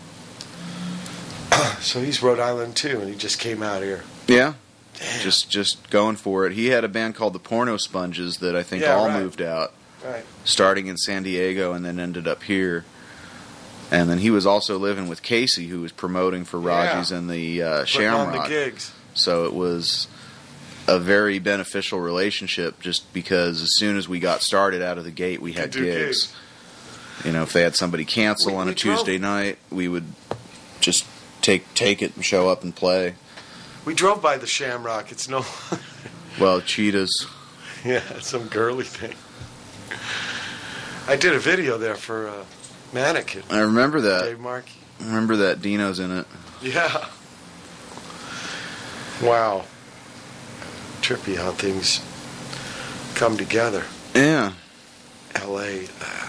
so he's Rhode Island too, and he just came out here. Yeah. Just just going for it. He had a band called the Porno Sponges that I think Yeah, all right. moved out, Right. starting in San Diego and then ended up here. And then he was also living with Casey, who was promoting for Yeah. Raji's and the uh, on the Shamrock. gigs. So it was a very beneficial relationship, just because as soon as we got started out of the gate, we had gigs. gigs. You know, if they had somebody cancel We- on a drove- Tuesday night, we would just take take it and show up and play. We drove by the Shamrock. It's no, Well, cheetahs. yeah, some girly thing. I did a video there for uh, Mannequin. I remember that. Dave Markey. I remember that Dino's in it. Yeah. Wow. Trippy how things come together. Yeah. L.A. Uh,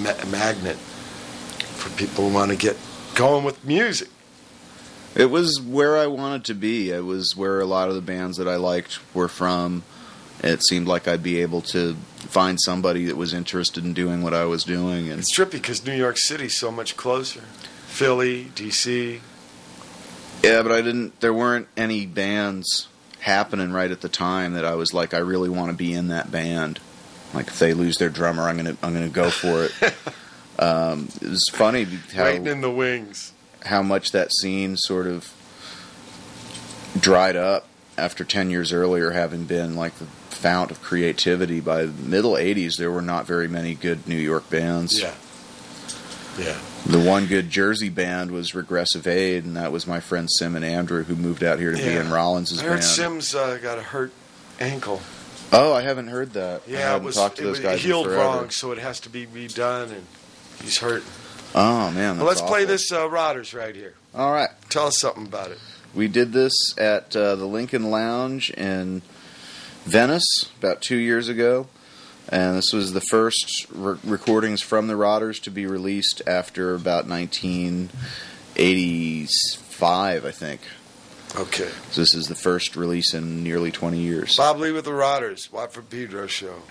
ma- magnet for people who want to get going with music. It was where I wanted to be. It was where a lot of the bands that I liked were from. It seemed like I'd be able to find somebody that was interested in doing what I was doing, and It's trippy because New York City's so much closer. Philly, D.C., Yeah, but I didn't. There weren't any bands happening right at the time that I was like, I really want to be in that band. Like if they lose their drummer, I'm gonna I'm gonna go for it. um, it was funny how Waiting in the wings. how much that scene sort of dried up after 10 years earlier having been like the fount of creativity by the middle 80s there were not very many good new york bands Yeah. Yeah. The one good jersey band was regressive aid and that was my friend sim and andrew who moved out here to be Yeah. in rollins's I heard band Sims uh, got a hurt ankle. oh i haven't heard that Yeah, it was, talked to it those was guys healed wrong, so it has to be redone, and he's hurt. oh man Well, let's play this uh, Rotters right here. all right Tell us something about it. We did this at uh, the Lincoln Lounge in Venice about two years ago, and this was the first re- recordings from the Rotters to be released after about 1985, I think. Okay. So this is the first release in nearly 20 years. Bob Lee with the Rotters, Watt from Pedro Show.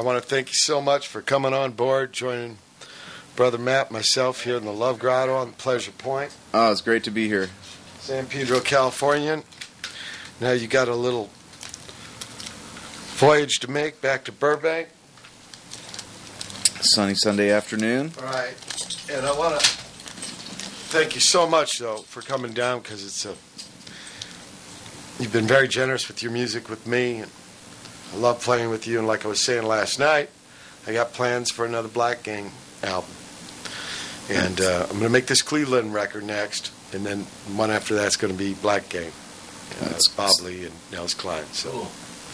I want to thank you so much for coming on board, joining Brother Matt, myself here in the Love Grotto on Pleasure Point, Oh, it's great to be here. San Pedro, California. Now you got a little voyage to make back to Burbank. Sunny Sunday afternoon. All right, and I want to thank you so much though for coming down because it's a you've been very generous with your music with me. And I love playing with you, and like I was saying last night, I got plans for another Black Gang album, and uh, I'm going to make this Cleveland record next, and then one after that's going to be Black Gang. Uh, it's Bob Lee and Nels Cline. So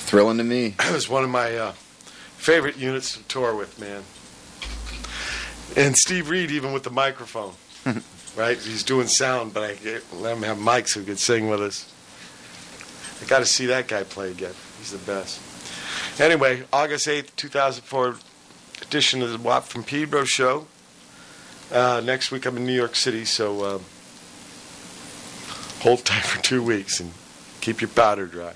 Thrilling to me. it was one of my uh, favorite units to tour with, man. And Steve Reed, even with the microphone, right? He's doing sound, but I get, let him have mics who could sing with us. I got to see that guy play again. He's the best. Anyway, August 8th, 2004 edition of the Watt from Pedro show. Uh, next week I'm in New York City, so um, hold tight for two weeks and keep your powder dry.